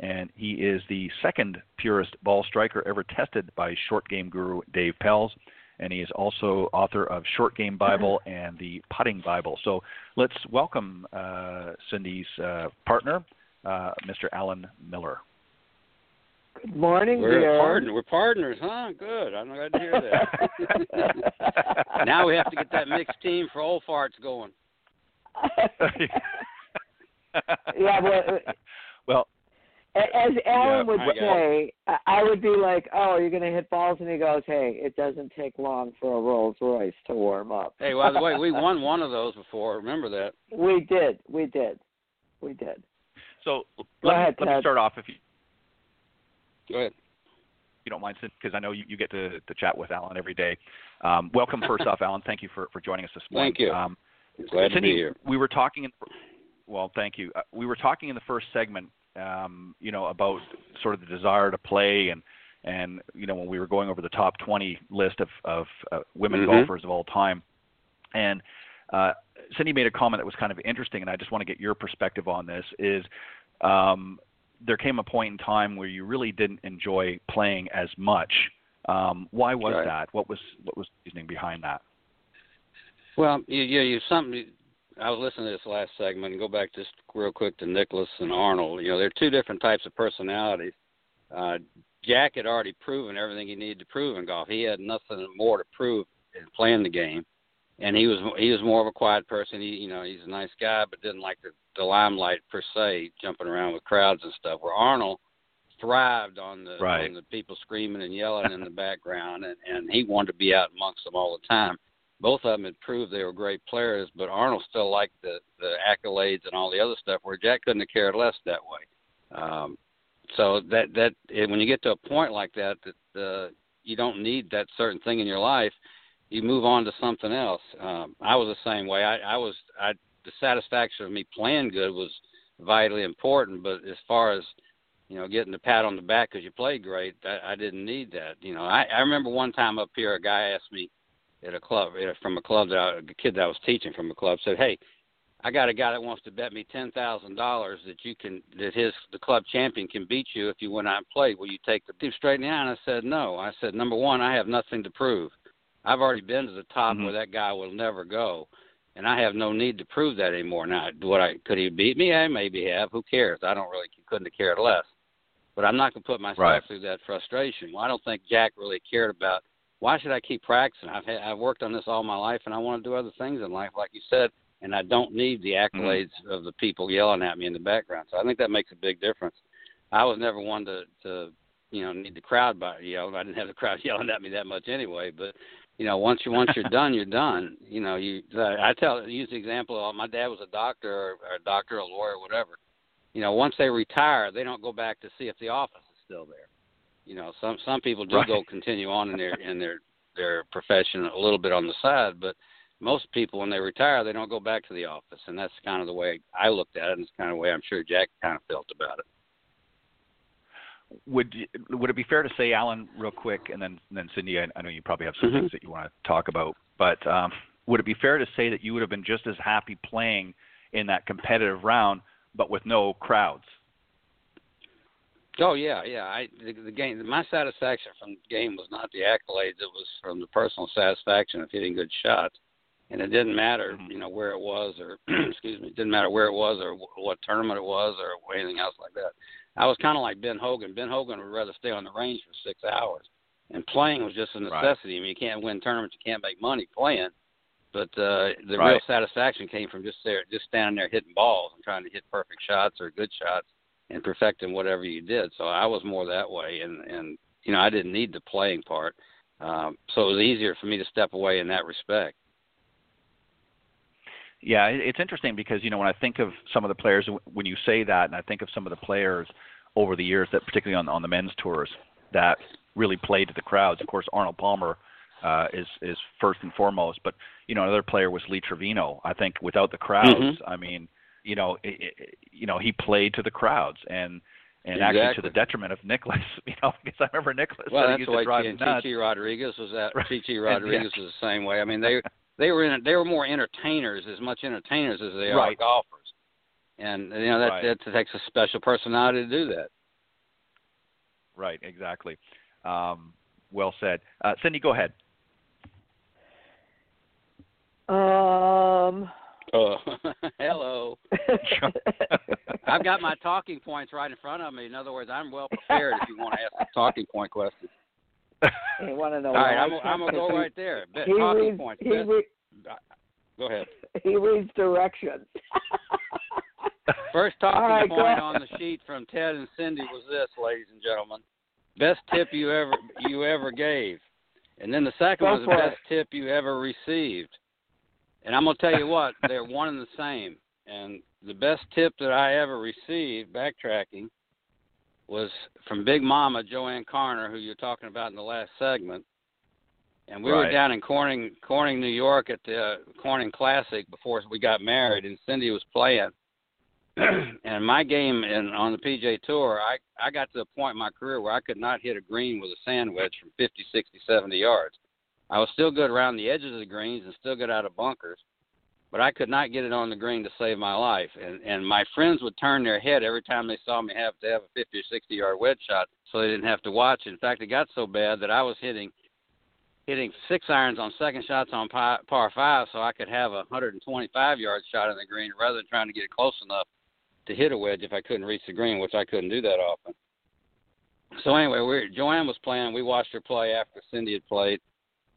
and he is the second purest ball striker ever tested by short game guru Dave Pelz. And he is also author of Short Game Bible and the Putting Bible. So let's welcome uh, Cindy's uh, partner, uh, Mr. Allen Miller. Good morning, we're dear. Partner. We're partners, huh? Good. I'm glad to hear that. [LAUGHS] now we have to get that mixed team for old farts going. [LAUGHS] yeah, well, uh, well, as Allen would I say, I would be like, "Oh, you're going to hit balls," and he goes, "Hey, it doesn't take long for a Rolls Royce to warm up." Hey, by the way, we [LAUGHS] won one of those before. Remember that? We did. We did. We did. So Go let, ahead, me, let me start off if you, Go ahead. you don't mind, because I know you, you get to, to chat with Allen every day. Um, welcome, first [LAUGHS] off, Allen. Thank you for, for joining us this morning. Thank you. Um, Glad to be here. we were talking. In, well, thank you. Uh, we were talking in the first segment, um, you know, about sort of the desire to play and and you know when we were going over the top 20 list of of uh, women Mhm. golfers of all time, and uh, Cindy made a comment that was kind of interesting, and I just want to get your perspective on this. Is um, there came a point in time where you really didn't enjoy playing as much? Um, why was Right. that? What was what was the reasoning behind that? Well, you, you, you something. I was listening to this last segment and go back just real quick to Nicklaus and Arnold. You know, they're two different types of personalities. Uh, Jack had already proven everything he needed to prove in golf. He had nothing more to prove in playing the game, and he was he was more of a quiet person. He, you know, he's a nice guy, but didn't like the, the limelight per se, jumping around with crowds and stuff. Where Arnold thrived on the Right. on the people screaming and yelling in the background, and and he wanted to be out amongst them all the time both of them had proved they were great players, but Arnold still liked the the accolades and all the other stuff, where Jack couldn't have cared less that way. Um, so that that when you get to a point like that, that uh, you don't need that certain thing in your life, you move on to something else. Um, I was the same way. I, I was I the satisfaction of me playing good was vitally important, but as far as you know, getting the pat on the back because you played great, I, I didn't need that. You know, I, I remember one time up here, a guy asked me at a club from a club that I, a kid that I was teaching from a club said, "Hey, I got a guy that wants to bet me ten thousand dollars that you can that his the club champion can beat you if you went out and played. Will you take the team straight eye?" And I said, "No." I said, "Number one, I have nothing to prove. I've already been to the top Mhm. where that guy will never go." And I have no need to prove that anymore. Now, what I could he beat me? I maybe have. Who cares? I don't really couldn't have cared less. But I'm not going to put myself Right. through that frustration. Well, I don't think Jack really cared about why should I keep practicing? I've had, I've worked on this all my life, and I want to do other things in life, like you said, and I don't need the accolades of the people yelling at me in the background. So I think that makes a big difference. I was never one to to you know need the crowd by yell. I didn't have the crowd [LAUGHS] yelling at me that much anyway. But you know, once you once you're done, you're done. You know, you I tell use the example. Of, my dad was a doctor or, or a doctor, a lawyer, whatever. you know, once they retire, they don't go back to see if the office is still there. You know, some some people do Right. go continue on in their in their their profession a little bit on the side, but most people when they retire, they don't go back to the office, and that's kind of the way I looked at it, and it's kind of the way I'm sure Jack kind of felt about it. Would would it be fair to say, Allen, real quick, and then and then Cindy, I, I know you probably have some Mhm. things that you want to talk about, but um, would it be fair to say that you would have been just as happy playing in that competitive round, but with no crowds? Oh yeah, yeah. I the, the game. My satisfaction from the game was not the accolades; it was from the personal satisfaction of hitting good shots. And it didn't matter, Mhm. you know, where it was, or [CLEARS THROAT] excuse me, it didn't matter where it was, or wh- what tournament it was, or anything else like that. I was kind of like Ben Hogan. Ben Hogan would rather stay on the range for six hours, and playing was just a Right. necessity. I mean, you can't win tournaments, you can't make money playing, but uh, the real satisfaction came from just there, just standing there hitting balls and trying to hit perfect shots or good shots and perfecting whatever you did. So I was more that way, and and you know I didn't need the playing part, um, so it was easier for me to step away in that respect. Yeah, it's interesting because you know when I think of some of the players, when you say that, and I think of some of the players over the years that, particularly on on the men's tours, that really played to the crowds. Of course, Arnold Palmer uh, is is first and foremost, but you know another player was Lee Trevino. I think without the crowds, Mhm. I mean, you know, it, it, you know he played to the crowds and. And actually, to the detriment of Nicklaus, [LAUGHS] you know, because I remember Nicklaus Well, that's used the to drive Chi- Chichi Rodriguez was that. [LAUGHS] Right. Chi Chi [LAUGHS] Rodriguez was the same way. I mean, they they were in, they were more entertainers, as much entertainers as they are Right. golfers. And you know that Right. that takes a special personality to do that. Right, exactly. Um, well said. Uh, Cindy, go ahead. Um. Oh, [LAUGHS] hello. [LAUGHS] I've got my talking points right in front of me. In other words, I'm well prepared if you want to ask a talking point questions. You want to know All right. I'm, I'm gonna go right there. [LAUGHS] Be- He reads, points. he, re- uh, Go ahead. he reads directions. [LAUGHS] First talking right, point on the sheet from Ted and Cindy was this, ladies and gentlemen. Best tip you ever you ever gave. And then the second Go was the best tip you ever received. And I'm gonna tell you what, they're one and the same. And the best tip that I ever received, backtracking, was from Big Mama JoAnne Carner, who you're talking about in the last segment. And we were down in Corning, Corning, New York, at the uh, Corning Classic before we got married, and Cindy was playing. [CLEARS THROAT] and my game in on the PGA Tour, I I got to the point in my career where I could not hit a green with a sand wedge from 50, 60, 70 yards. I was still good around the edges of the greens and still good out of bunkers, but I could not get it on the green to save my life. And and my friends would turn their head every time they saw me have to have a 50 or 60 yard wedge shot, so they didn't have to watch. In fact, it got so bad that I was hitting hitting six irons on second shots on par, par five, so I could have a 125 yard shot in the green rather than trying to get it close enough to hit a wedge if I couldn't reach the green, which I couldn't do that often. So anyway, we JoAnne was playing. We watched her play after Cindy had played,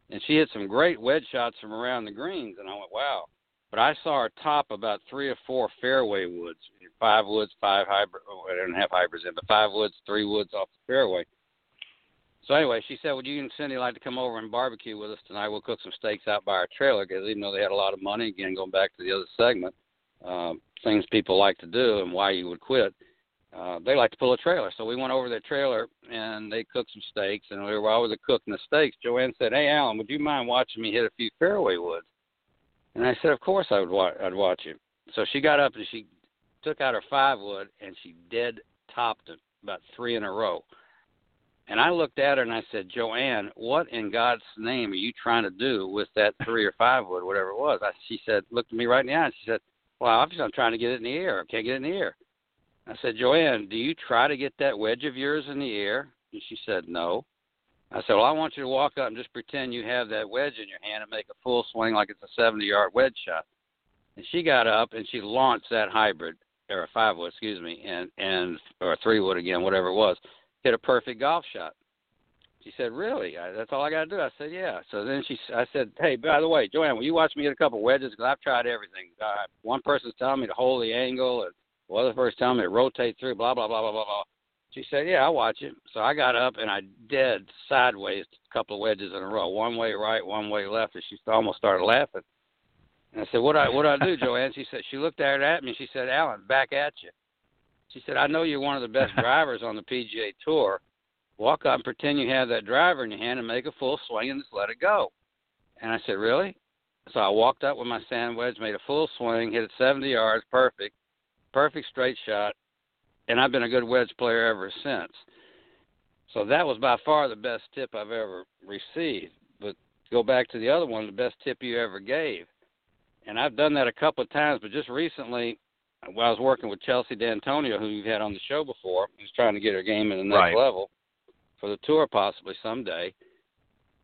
and she hit some great wedge shots from around the greens, and I went, wow. But I saw her top about three or four fairway woods, five woods, five hybrid. Oh, I didn't have hybrids in, but five woods, three woods off the fairway. So anyway, she said, "Would you and Cindy like to come over and barbecue with us tonight? We'll cook some steaks out by our trailer because even though they had a lot of money, again going back to the other segment, um, things people like to do and why you would quit. Uh, they like to pull a trailer. So we went over their trailer and they cooked some steaks. And while we were cooking the steaks, JoAnne said, "Hey, Allen, would you mind watching me hit a few fairway woods?" And I said, "Of course I would. Wa- I'd watch you." So she got up and she took out her five wood and she dead topped it about three in a row. And I looked at her and I said, JoAnne, what in God's name are you trying to do with that three or five wood, whatever it was? I, she said, looked at me right in the eye and she said, Well, obviously I'm trying to get it in the air. I can't get it in the air. I said, JoAnne, do you try to get that wedge of yours in the air? And she said, No. I said, Well, I want you to walk up and just pretend you have that wedge in your hand and make a full swing like it's a 70 yard wedge shot. And she got up and she launched that hybrid, or a five wood, excuse me, and, and or a three wood again, whatever it was, hit a perfect golf shot. She said, "Really? I, that's all I got to do." I said, "Yeah." So then she, I said, "Hey, by the way, JoAnne, will you watch me hit a couple wedges? Because I've tried everything. Uh, one person's telling me to hold the angle, and the other person's telling me to rotate through. Blah blah blah blah blah blah." She said, "Yeah, I'll watch it." So I got up and I dead sideways a couple of wedges in a row, one way right, one way left, and she almost started laughing. And I said, "What I what I do, [LAUGHS] JoAnne?" She said she looked at at me and she said, "Allen, back at you." She said, I know you're one of the best [LAUGHS] drivers on the PGA Tour. Walk up and pretend you have that driver in your hand and make a full swing and just let it go. And I said, Really? So I walked up with my sand wedge, made a full swing, hit it 70 yards, perfect, perfect straight shot, and I've been a good wedge player ever since. So that was by far the best tip I've ever received. But go back to the other one, the best tip you ever gave. And I've done that a couple of times, but just recently, while I was working with Chelsea D'Antonio, who you've had on the show before, who's trying to get her game in the next right. level for the tour possibly someday.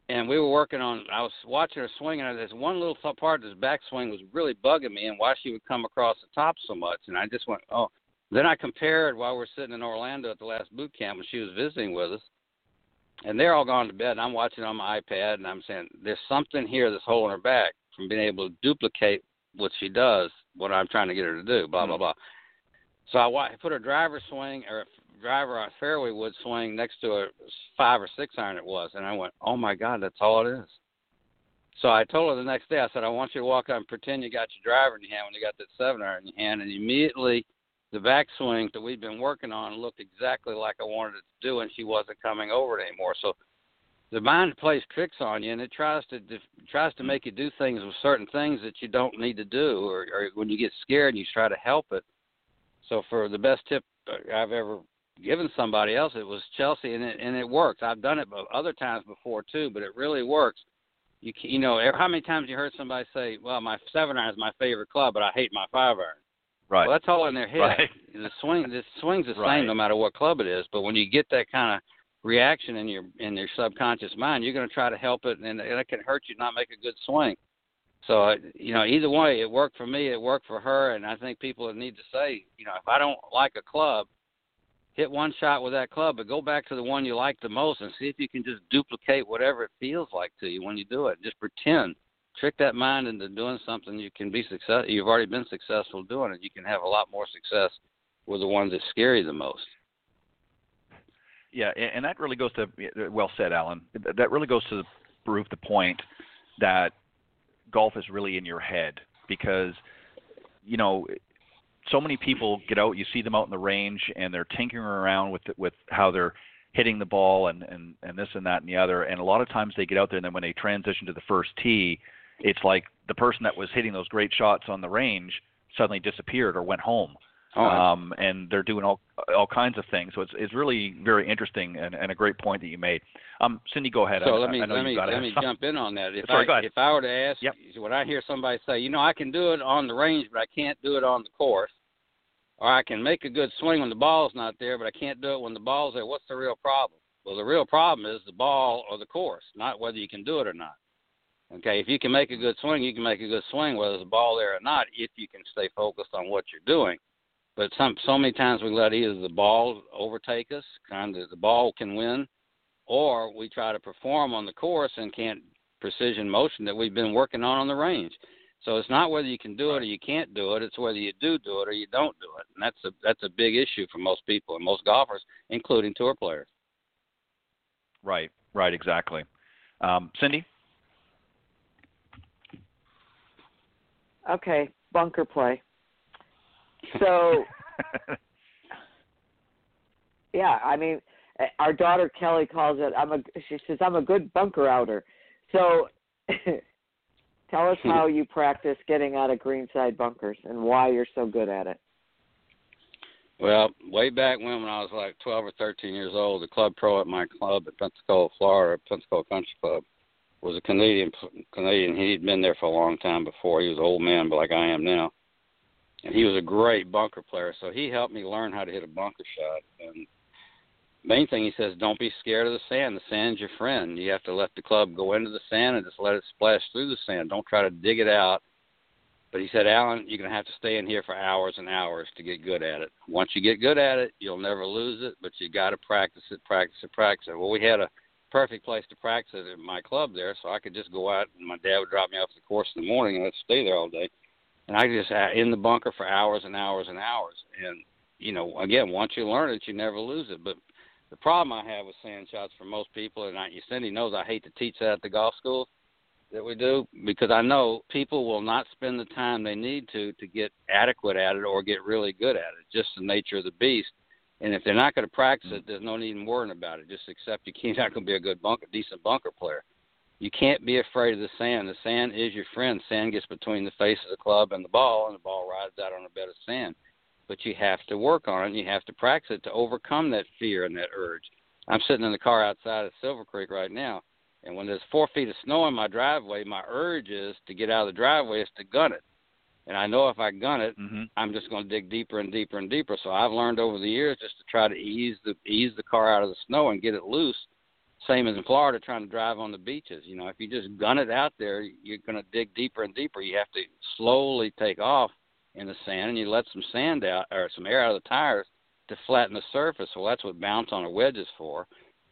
And we were working on. I was watching her swing, and there's one little part of this backswing was really bugging me, and why she would come across the top so much. And I just went, oh, then I compared while we are sitting in Orlando at the last boot camp when she was visiting with us, and they're all gone to bed. And I'm watching on my iPad, and I'm saying there's something here that's holding her back from being able to duplicate what she does, what I'm trying to get her to do. Blah mm-hmm. blah blah. So I put her driver swing or driver on fairway wood swing next to a five or six iron it was, and I went, oh my god, that's all it is. So I told her the next day, I said, I want you to walk out and pretend you got your driver in your hand when you got that seven iron in your hand, and immediately the backswing that we'd been working on looked exactly like I wanted it to do, and she wasn't coming over it anymore. So the mind plays tricks on you, and it tries to tries to make you do things with certain things that you don't need to do, or, or when you get scared and you try to help it. So for the best tip I've ever given somebody else, it was Chelsea, and it and it works. I've done it other times before too, but it really works. You you know how many times you heard somebody say, "Well, my seven iron is my favorite club, but I hate my five iron." Right. Well, that's all in their head. Right. [LAUGHS] The swing, the swing's the right. same no matter what club it is. But when you get that kind of reaction in your in your subconscious mind, you're going to try to help it, and it can hurt you not make a good swing. So uh, you know, either way, it worked for me. It worked for her, and I think people need to say, you know, if I don't like a club, hit one shot with that club, but go back to the one you like the most and see if you can just duplicate whatever it feels like to you when you do it. Just pretend trick that mind into doing something you can be success you've already been successful doing it you can have a lot more success with the ones that scare you the most. Yeah and that really goes to well said allen. That really goes to prove the point that golf is really in your head because you know so many people get out you see them out in the range and they're tinkering around with with how they're hitting the ball and and and this and that and the other and a lot of times they get out there and then when they transition to the first tee it's like the person that was hitting those great shots on the range suddenly disappeared or went home. Oh. Um, and they're doing all all kinds of things. So it's it's really very interesting and, and a great point that you made. Um, Cindy, go ahead. So I, let me I let me let me jump in on that. [LAUGHS] If Sorry, I if I were to ask, yep. when I hear somebody say, you know, I can do it on the range, but I can't do it on the course, or I can make a good swing when the ball's not there, but I can't do it when the ball's there. What's the real problem? Well, the real problem is the ball or the course, not whether you can do it or not. Okay, if you can make a good swing, you can make a good swing, whether there's a ball there or not, if you can stay focused on what you're doing. But some so many times we let either the ball overtake us, kind of the ball can win, or we try to perform on the course and can't precision motion that we've been working on on the range. So it's not whether you can do it or you can't do it; it's whether you do do it or you don't do it, and that's a that's a big issue for most people and most golfers, including tour players. Right, right, exactly. Um, Cindy. Okay, bunker play. So, [LAUGHS] yeah, I mean, our daughter Kelly calls it. I'm a. She says I'm a good bunker outer. So, [LAUGHS] tell us how you practice getting out of greenside bunkers and why you're so good at it. Well, way back when, when I was like 12 or 13 years old, the club pro at my club at Pensacola, Florida, Pensacola Country Club, was a Canadian Canadian. He'd been there for a long time before. He was an old man, but like I am now. And he was a great bunker player, so he helped me learn how to hit a bunker shot. And main thing he says, don't be scared of the sand. The sand's your friend. You have to let the club go into the sand and just let it splash through the sand. Don't try to dig it out. But he said, Allen, you're going to have to stay in here for hours and hours to get good at it. Once you get good at it, you'll never lose it, but you got to practice it, practice it, practice it. Well, we had a perfect place to practice at my club there, so I could just go out and my dad would drop me off the course in the morning and I'd stay there all day, and I just uh, in the bunker for hours and hours and hours. And you know, again, once you learn it, you never lose it. But the problem I have with sand shots for most people, and I, Cindy knows I hate to teach that at the golf schools, that we do because I know people will not spend the time they need to to get adequate at it or get really good at it. Just the nature of the beast. And if they're not going to practice it, mm. there's no need in worrying about it. Just accept you're [LAUGHS] not going to be a good bunker, decent bunker player. You can't be afraid of the sand. The sand is your friend. Sand gets between the face of the club and the ball, and the ball rides out on a bed of sand. But you have to work on it, and you have to practice it to overcome that fear and that urge. I'm sitting in the car outside of Silver Creek right now and when there's four feet of snow in my driveway, my urge is to get out of the driveway is to gun it. And I know if I gun it, mm-hmm. I'm just going to dig deeper and deeper and deeper. So I've learned over the years just to try to ease the ease the car out of the snow and get it loose. Same as in Florida, trying to drive on the beaches. You know, if you just gun it out there, you're going to dig deeper and deeper. You have to slowly take off in the sand, and you let some sand out or some air out of the tires to flatten the surface. Well, that's what bounce on a wedge is for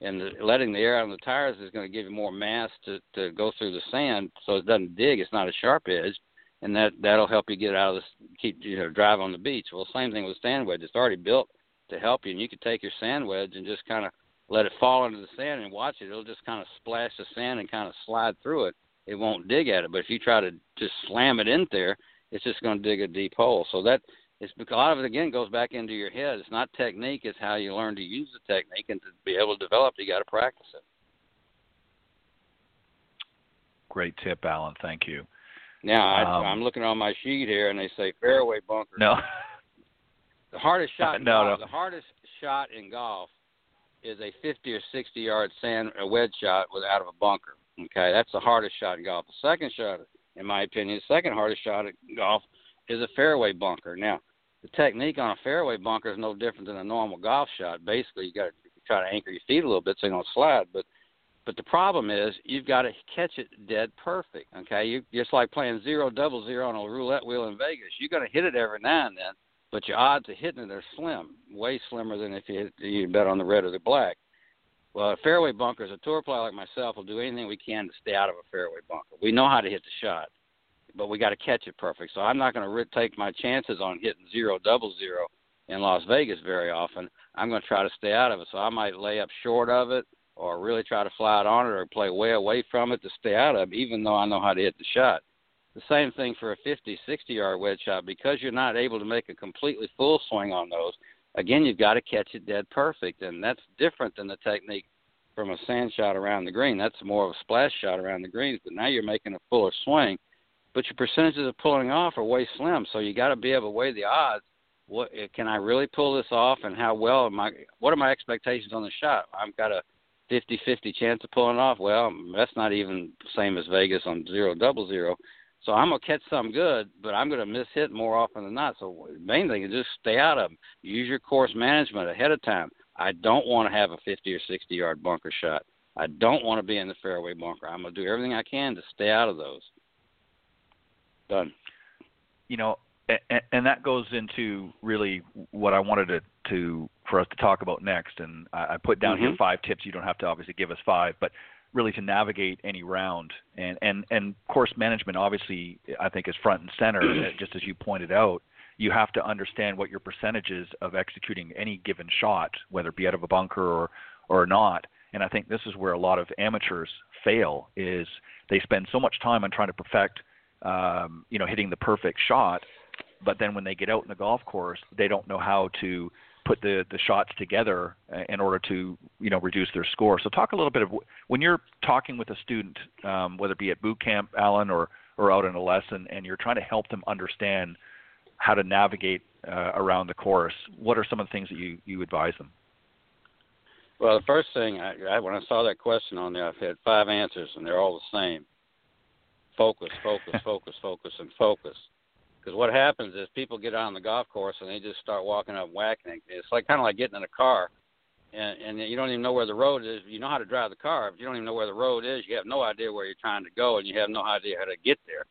and the, letting the air out on the tires is going to give you more mass to to go through the sand, so it doesn't dig. It's not a sharp edge, and that that'll help you get out of this. Keep you know drive on the beach. Well, same thing with sand wedge. It's already built to help you, and you can take your sand wedge and just kind of let it fall into the sand and watch it. It'll just kind of splash the sand and kind of slide through it. It won't dig at it, but if you try to just slam it in there, it's just going to dig a deep hole. So that it's because a lot of it again goes back into your head. It's not technique; it's how you learn to use the technique, and to be able to develop, it, you got to practice it. Great tip, Allen. Thank you. Now um, I, I'm looking on my sheet here, and they say fairway bunker. No. [LAUGHS] The hardest shot. [LAUGHS] In no, golf, no. The hardest shot in golf is a 50 or 60 yard sand a wedge shot with out of a bunker. Okay, that's the hardest shot in golf. The second shot, in my opinion, the second hardest shot in golf is a fairway bunker. Now, the technique on a fairway bunker is no different than a normal golf shot. Basically, you got to try to anchor your feet a little bit so you don't slide. But but the problem is you've got to catch it dead perfect. Okay, you just like playing zero double zero on a roulette wheel in Vegas. You're going to hit it every now and then, but your odds of hitting it are slim, way slimmer than if you you bet on the red or the black. Well, a fairway bunker, as a tour player like myself, will do anything we can to stay out of a fairway bunker. We know how to hit the shot but we got to catch it perfect. So I'm not going to take my chances on hitting zero double zero in Las Vegas very often. I'm going to try to stay out of it. So I might lay up short of it or really try to fly it on it or play way away from it to stay out of even though I know how to hit the shot. The same thing for a 50, 60 yard wedge shot. Because you're not able to make a completely full swing on those, again, you've got to catch it dead perfect. And that's different than the technique from a sand shot around the green. That's more of a splash shot around the greens, but now you're making a fuller swing but your percentages of pulling off are way slim. So you got to be able to weigh the odds. What can I really pull this off, and how well am I? What are my expectations on the shot? I've got a 50-50 chance of pulling off. Well, that's not even the same as Vegas on zero double zero. So I'm gonna catch some good, but I'm gonna miss hit more often than not. So main thing is just stay out of them. Use your course management ahead of time. I don't want to have a 50 or 60 yard bunker shot. I don't want to be in the fairway bunker. I'm gonna do everything I can to stay out of those done. You know, and, and that goes into really what I wanted to, to for us to talk about next. And I, I put down mm-hmm. here five tips. You don't have to obviously give us five, but really to navigate any round and and and course management obviously I think is front and center. [CLEARS THROAT] just as you pointed out, you have to understand what your percentages of executing any given shot, whether it be out of a bunker or or not. And I think this is where a lot of amateurs fail is they spend so much time on trying to perfect um, you know, hitting the perfect shot, but then when they get out in the golf course, they don't know how to put the the shots together uh, in order to you know reduce their score. So talk a little bit of when you're talking with a student, um, whether it be at boot camp, Allen, or or out in a lesson, and you're trying to help them understand how to navigate uh, around the course. What are some of the things that you you advise them? Well, the first thing I, I when I saw that question on there, I've had five answers, and they're all the same focus, focus, [LAUGHS] focus, focus, and focus. Because what happens is people get on the golf course and they just start walking up whacking. It's like kind of like getting in a car, and and you don't even know where the road is. You know how to drive the car, but you don't even know where the road is. You have no idea where you're trying to go, and you have no idea how to get there.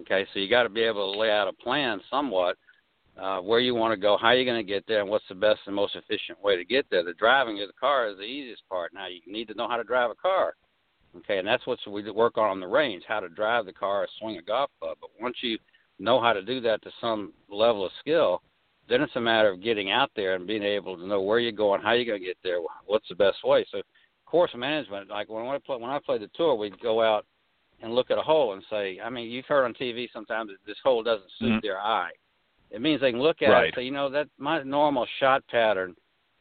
Okay, so you got to be able to lay out a plan somewhat, uh, where you want to go, how you're going to get there, and what's the best and most efficient way to get there. The driving of the car is the easiest part. Now you need to know how to drive a car. Okay, and that's what we work on on the range: how to drive the car or swing a golf club. But once you know how to do that to some level of skill, then it's a matter of getting out there and being able to know where you're going, how you're going to get there, what's the best way. So, course management, like when I play when I play the tour, we go out and look at a hole and say, I mean, you've heard on TV sometimes that this hole doesn't suit mm-hmm. their eye. It means they can look at right. it and say, you know, that my normal shot pattern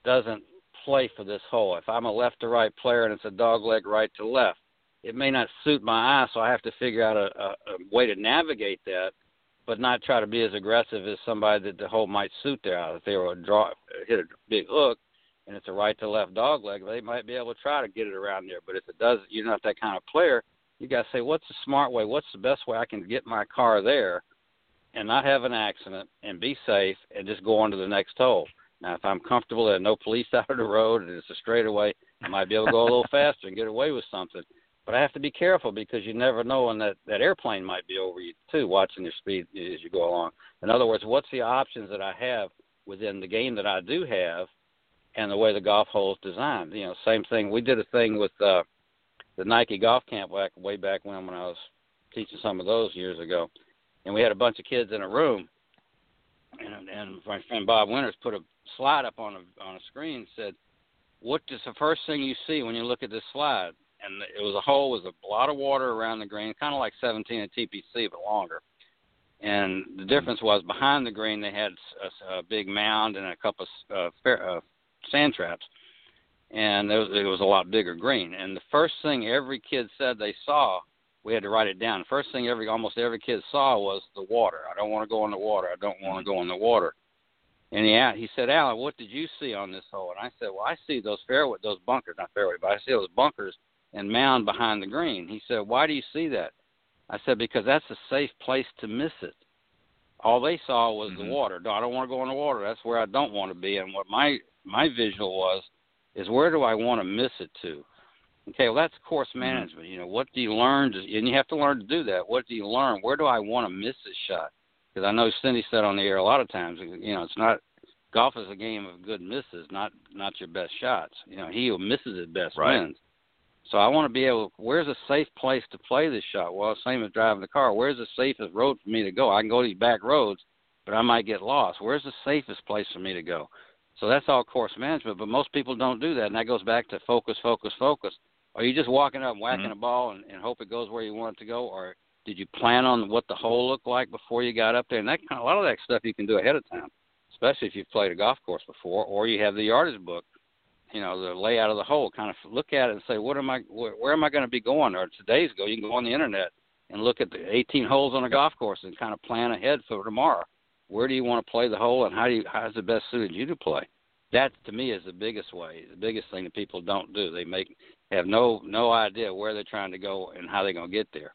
doesn't play for this hole. If I'm a left to right player and it's a dog leg right to left, it may not suit my eye, so I have to figure out a, a, a way to navigate that, but not try to be as aggressive as somebody that the hole might suit their eye. If they were draw, hit a big hook, and it's a right to left dog leg, they might be able to try to get it around there. But if it doesn't, you're not that kind of player. You got to say, what's the smart way? What's the best way I can get my car there, and not have an accident, and be safe, and just go on to the next hole. Now, if I'm comfortable that no police [LAUGHS] out of the road and it's a straightaway, I might be able to go a little [LAUGHS] faster and get away with something. But I have to be careful because you never know when that that airplane might be over you too, watching your speed as you go along. In other words, what's the options that I have within the game that I do have, and the way the golf hole is designed. You know, same thing. We did a thing with uh, the Nike Golf Camp back way back when when I was teaching some of those years ago, and we had a bunch of kids in a room, and and my friend Bob Winters put a slide up on a on a screen and said, "What is the first thing you see when you look at this slide?" And it was a hole with a lot of water around the green, kind of like 17 at TPC but longer. And the difference was behind the green they had a, a big mound and a couple of uh, fair, uh, sand traps, and it was, it was a lot bigger green. And the first thing every kid said they saw, we had to write it down. The first thing every almost every kid saw was the water. I don't want to go in the water. I don't want to go in the water. And he he said, Allen, what did you see on this hole? And I said, Well, I see those fairway, those bunkers, not fairway, but I see those bunkers and mound behind the green. He said, Why do you see that? I said, Because that's a safe place to miss it. All they saw was mm-hmm. the water. No, I don't want to go in the water. That's where I don't want to be. And what my my visual was is where do I want to miss it to? Okay, well that's course mm-hmm. management. You know, what do you learn to, and you have to learn to do that. What do you learn? Where do I want to miss this shot? Because I know Cindy said on the air a lot of times, you know, it's not golf is a game of good misses, not not your best shots. You know, he who misses it best right. wins. So I want to be able. Where's a safe place to play this shot? Well, same as driving the car. Where's the safest road for me to go? I can go these back roads, but I might get lost. Where's the safest place for me to go? So that's all course management, but most people don't do that, and that goes back to focus, focus, focus. Are you just walking up and whacking mm-hmm. a ball and, and hope it goes where you want it to go, or did you plan on what the hole looked like before you got up there? And that kind of, a lot of that stuff you can do ahead of time, especially if you've played a golf course before, or you have the yardage book. You know the layout of the hole. Kind of look at it and say, what am I? Where, where am I going to be going? Or today's go, you can go on the internet and look at the 18 holes on a golf course and kind of plan ahead for tomorrow. Where do you want to play the hole, and how do you? How's the best suited you to play? that to me is the biggest way, the biggest thing that people don't do. They make have no no idea where they're trying to go and how they're going to get there.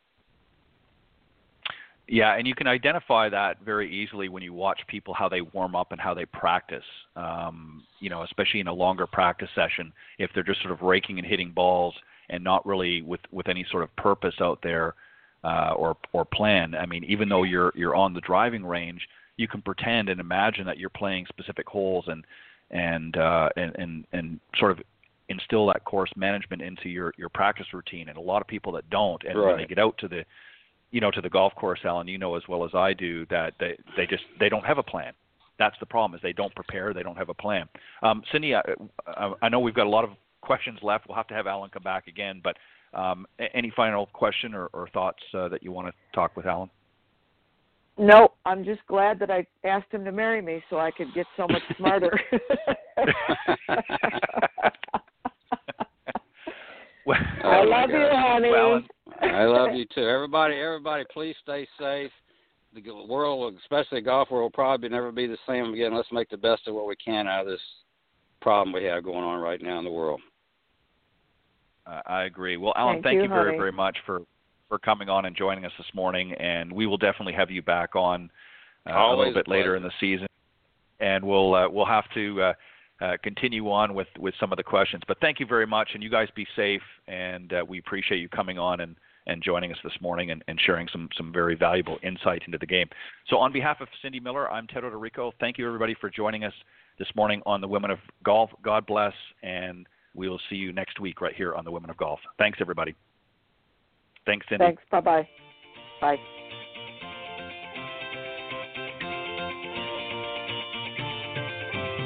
Yeah, and you can identify that very easily when you watch people how they warm up and how they practice. Um, you know, especially in a longer practice session, if they're just sort of raking and hitting balls and not really with with any sort of purpose out there uh, or or plan. I mean, even though you're you're on the driving range, you can pretend and imagine that you're playing specific holes and and uh, and and and sort of instill that course management into your your practice routine. And a lot of people that don't, and right. when they get out to the you know to the golf course, Allen, you know as well as I do that they they just they don't have a plan. That's the problem is they don't prepare, they don't have a plan. Um, Cindy, I, I know we've got a lot of questions left. We'll have to have Allen come back again, but um, any final question or, or thoughts uh, that you want to talk with Allen? No, I'm just glad that I asked him to marry me so I could get so much [LAUGHS] smarter. [LAUGHS] [LAUGHS] well, I love you, honey. Well, I love you too. Everybody, everybody, please stay safe. The world, especially the golf world, will probably never be the same again. Let's make the best of what we can out of this problem we have going on right now in the world. Uh, I agree. Well, Allen, thank, thank you, you very, very much for for coming on and joining us this morning. And we will definitely have you back on uh, a little bit a later in the season, and we'll uh, we'll have to uh, uh, continue on with with some of the questions. But thank you very much, and you guys be safe. And uh, we appreciate you coming on and. And joining us this morning and, and sharing some, some very valuable insight into the game. So, on behalf of Cindy Miller, I'm Ted Oderico. Thank you, everybody, for joining us this morning on the Women of Golf. God bless, and we will see you next week right here on the Women of Golf. Thanks, everybody. Thanks, Cindy. Thanks. Bye-bye. Bye.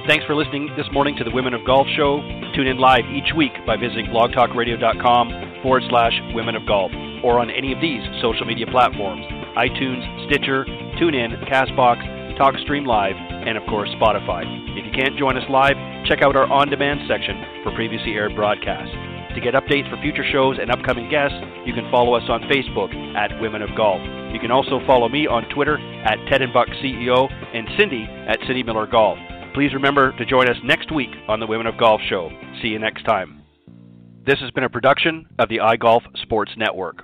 Thanks for listening this morning to the Women of Golf Show. Tune in live each week by visiting blogtalkradio.com forward slash Women of Golf or on any of these social media platforms iTunes, Stitcher, TuneIn, Castbox, TalkStream Live, and of course Spotify. If you can't join us live, check out our on demand section for previously aired broadcasts. To get updates for future shows and upcoming guests, you can follow us on Facebook at Women of Golf. You can also follow me on Twitter at Ted and Buck CEO and Cindy at Cindy Miller Golf. Please remember to join us next week on the Women of Golf Show. See you next time. This has been a production of the iGolf Sports Network.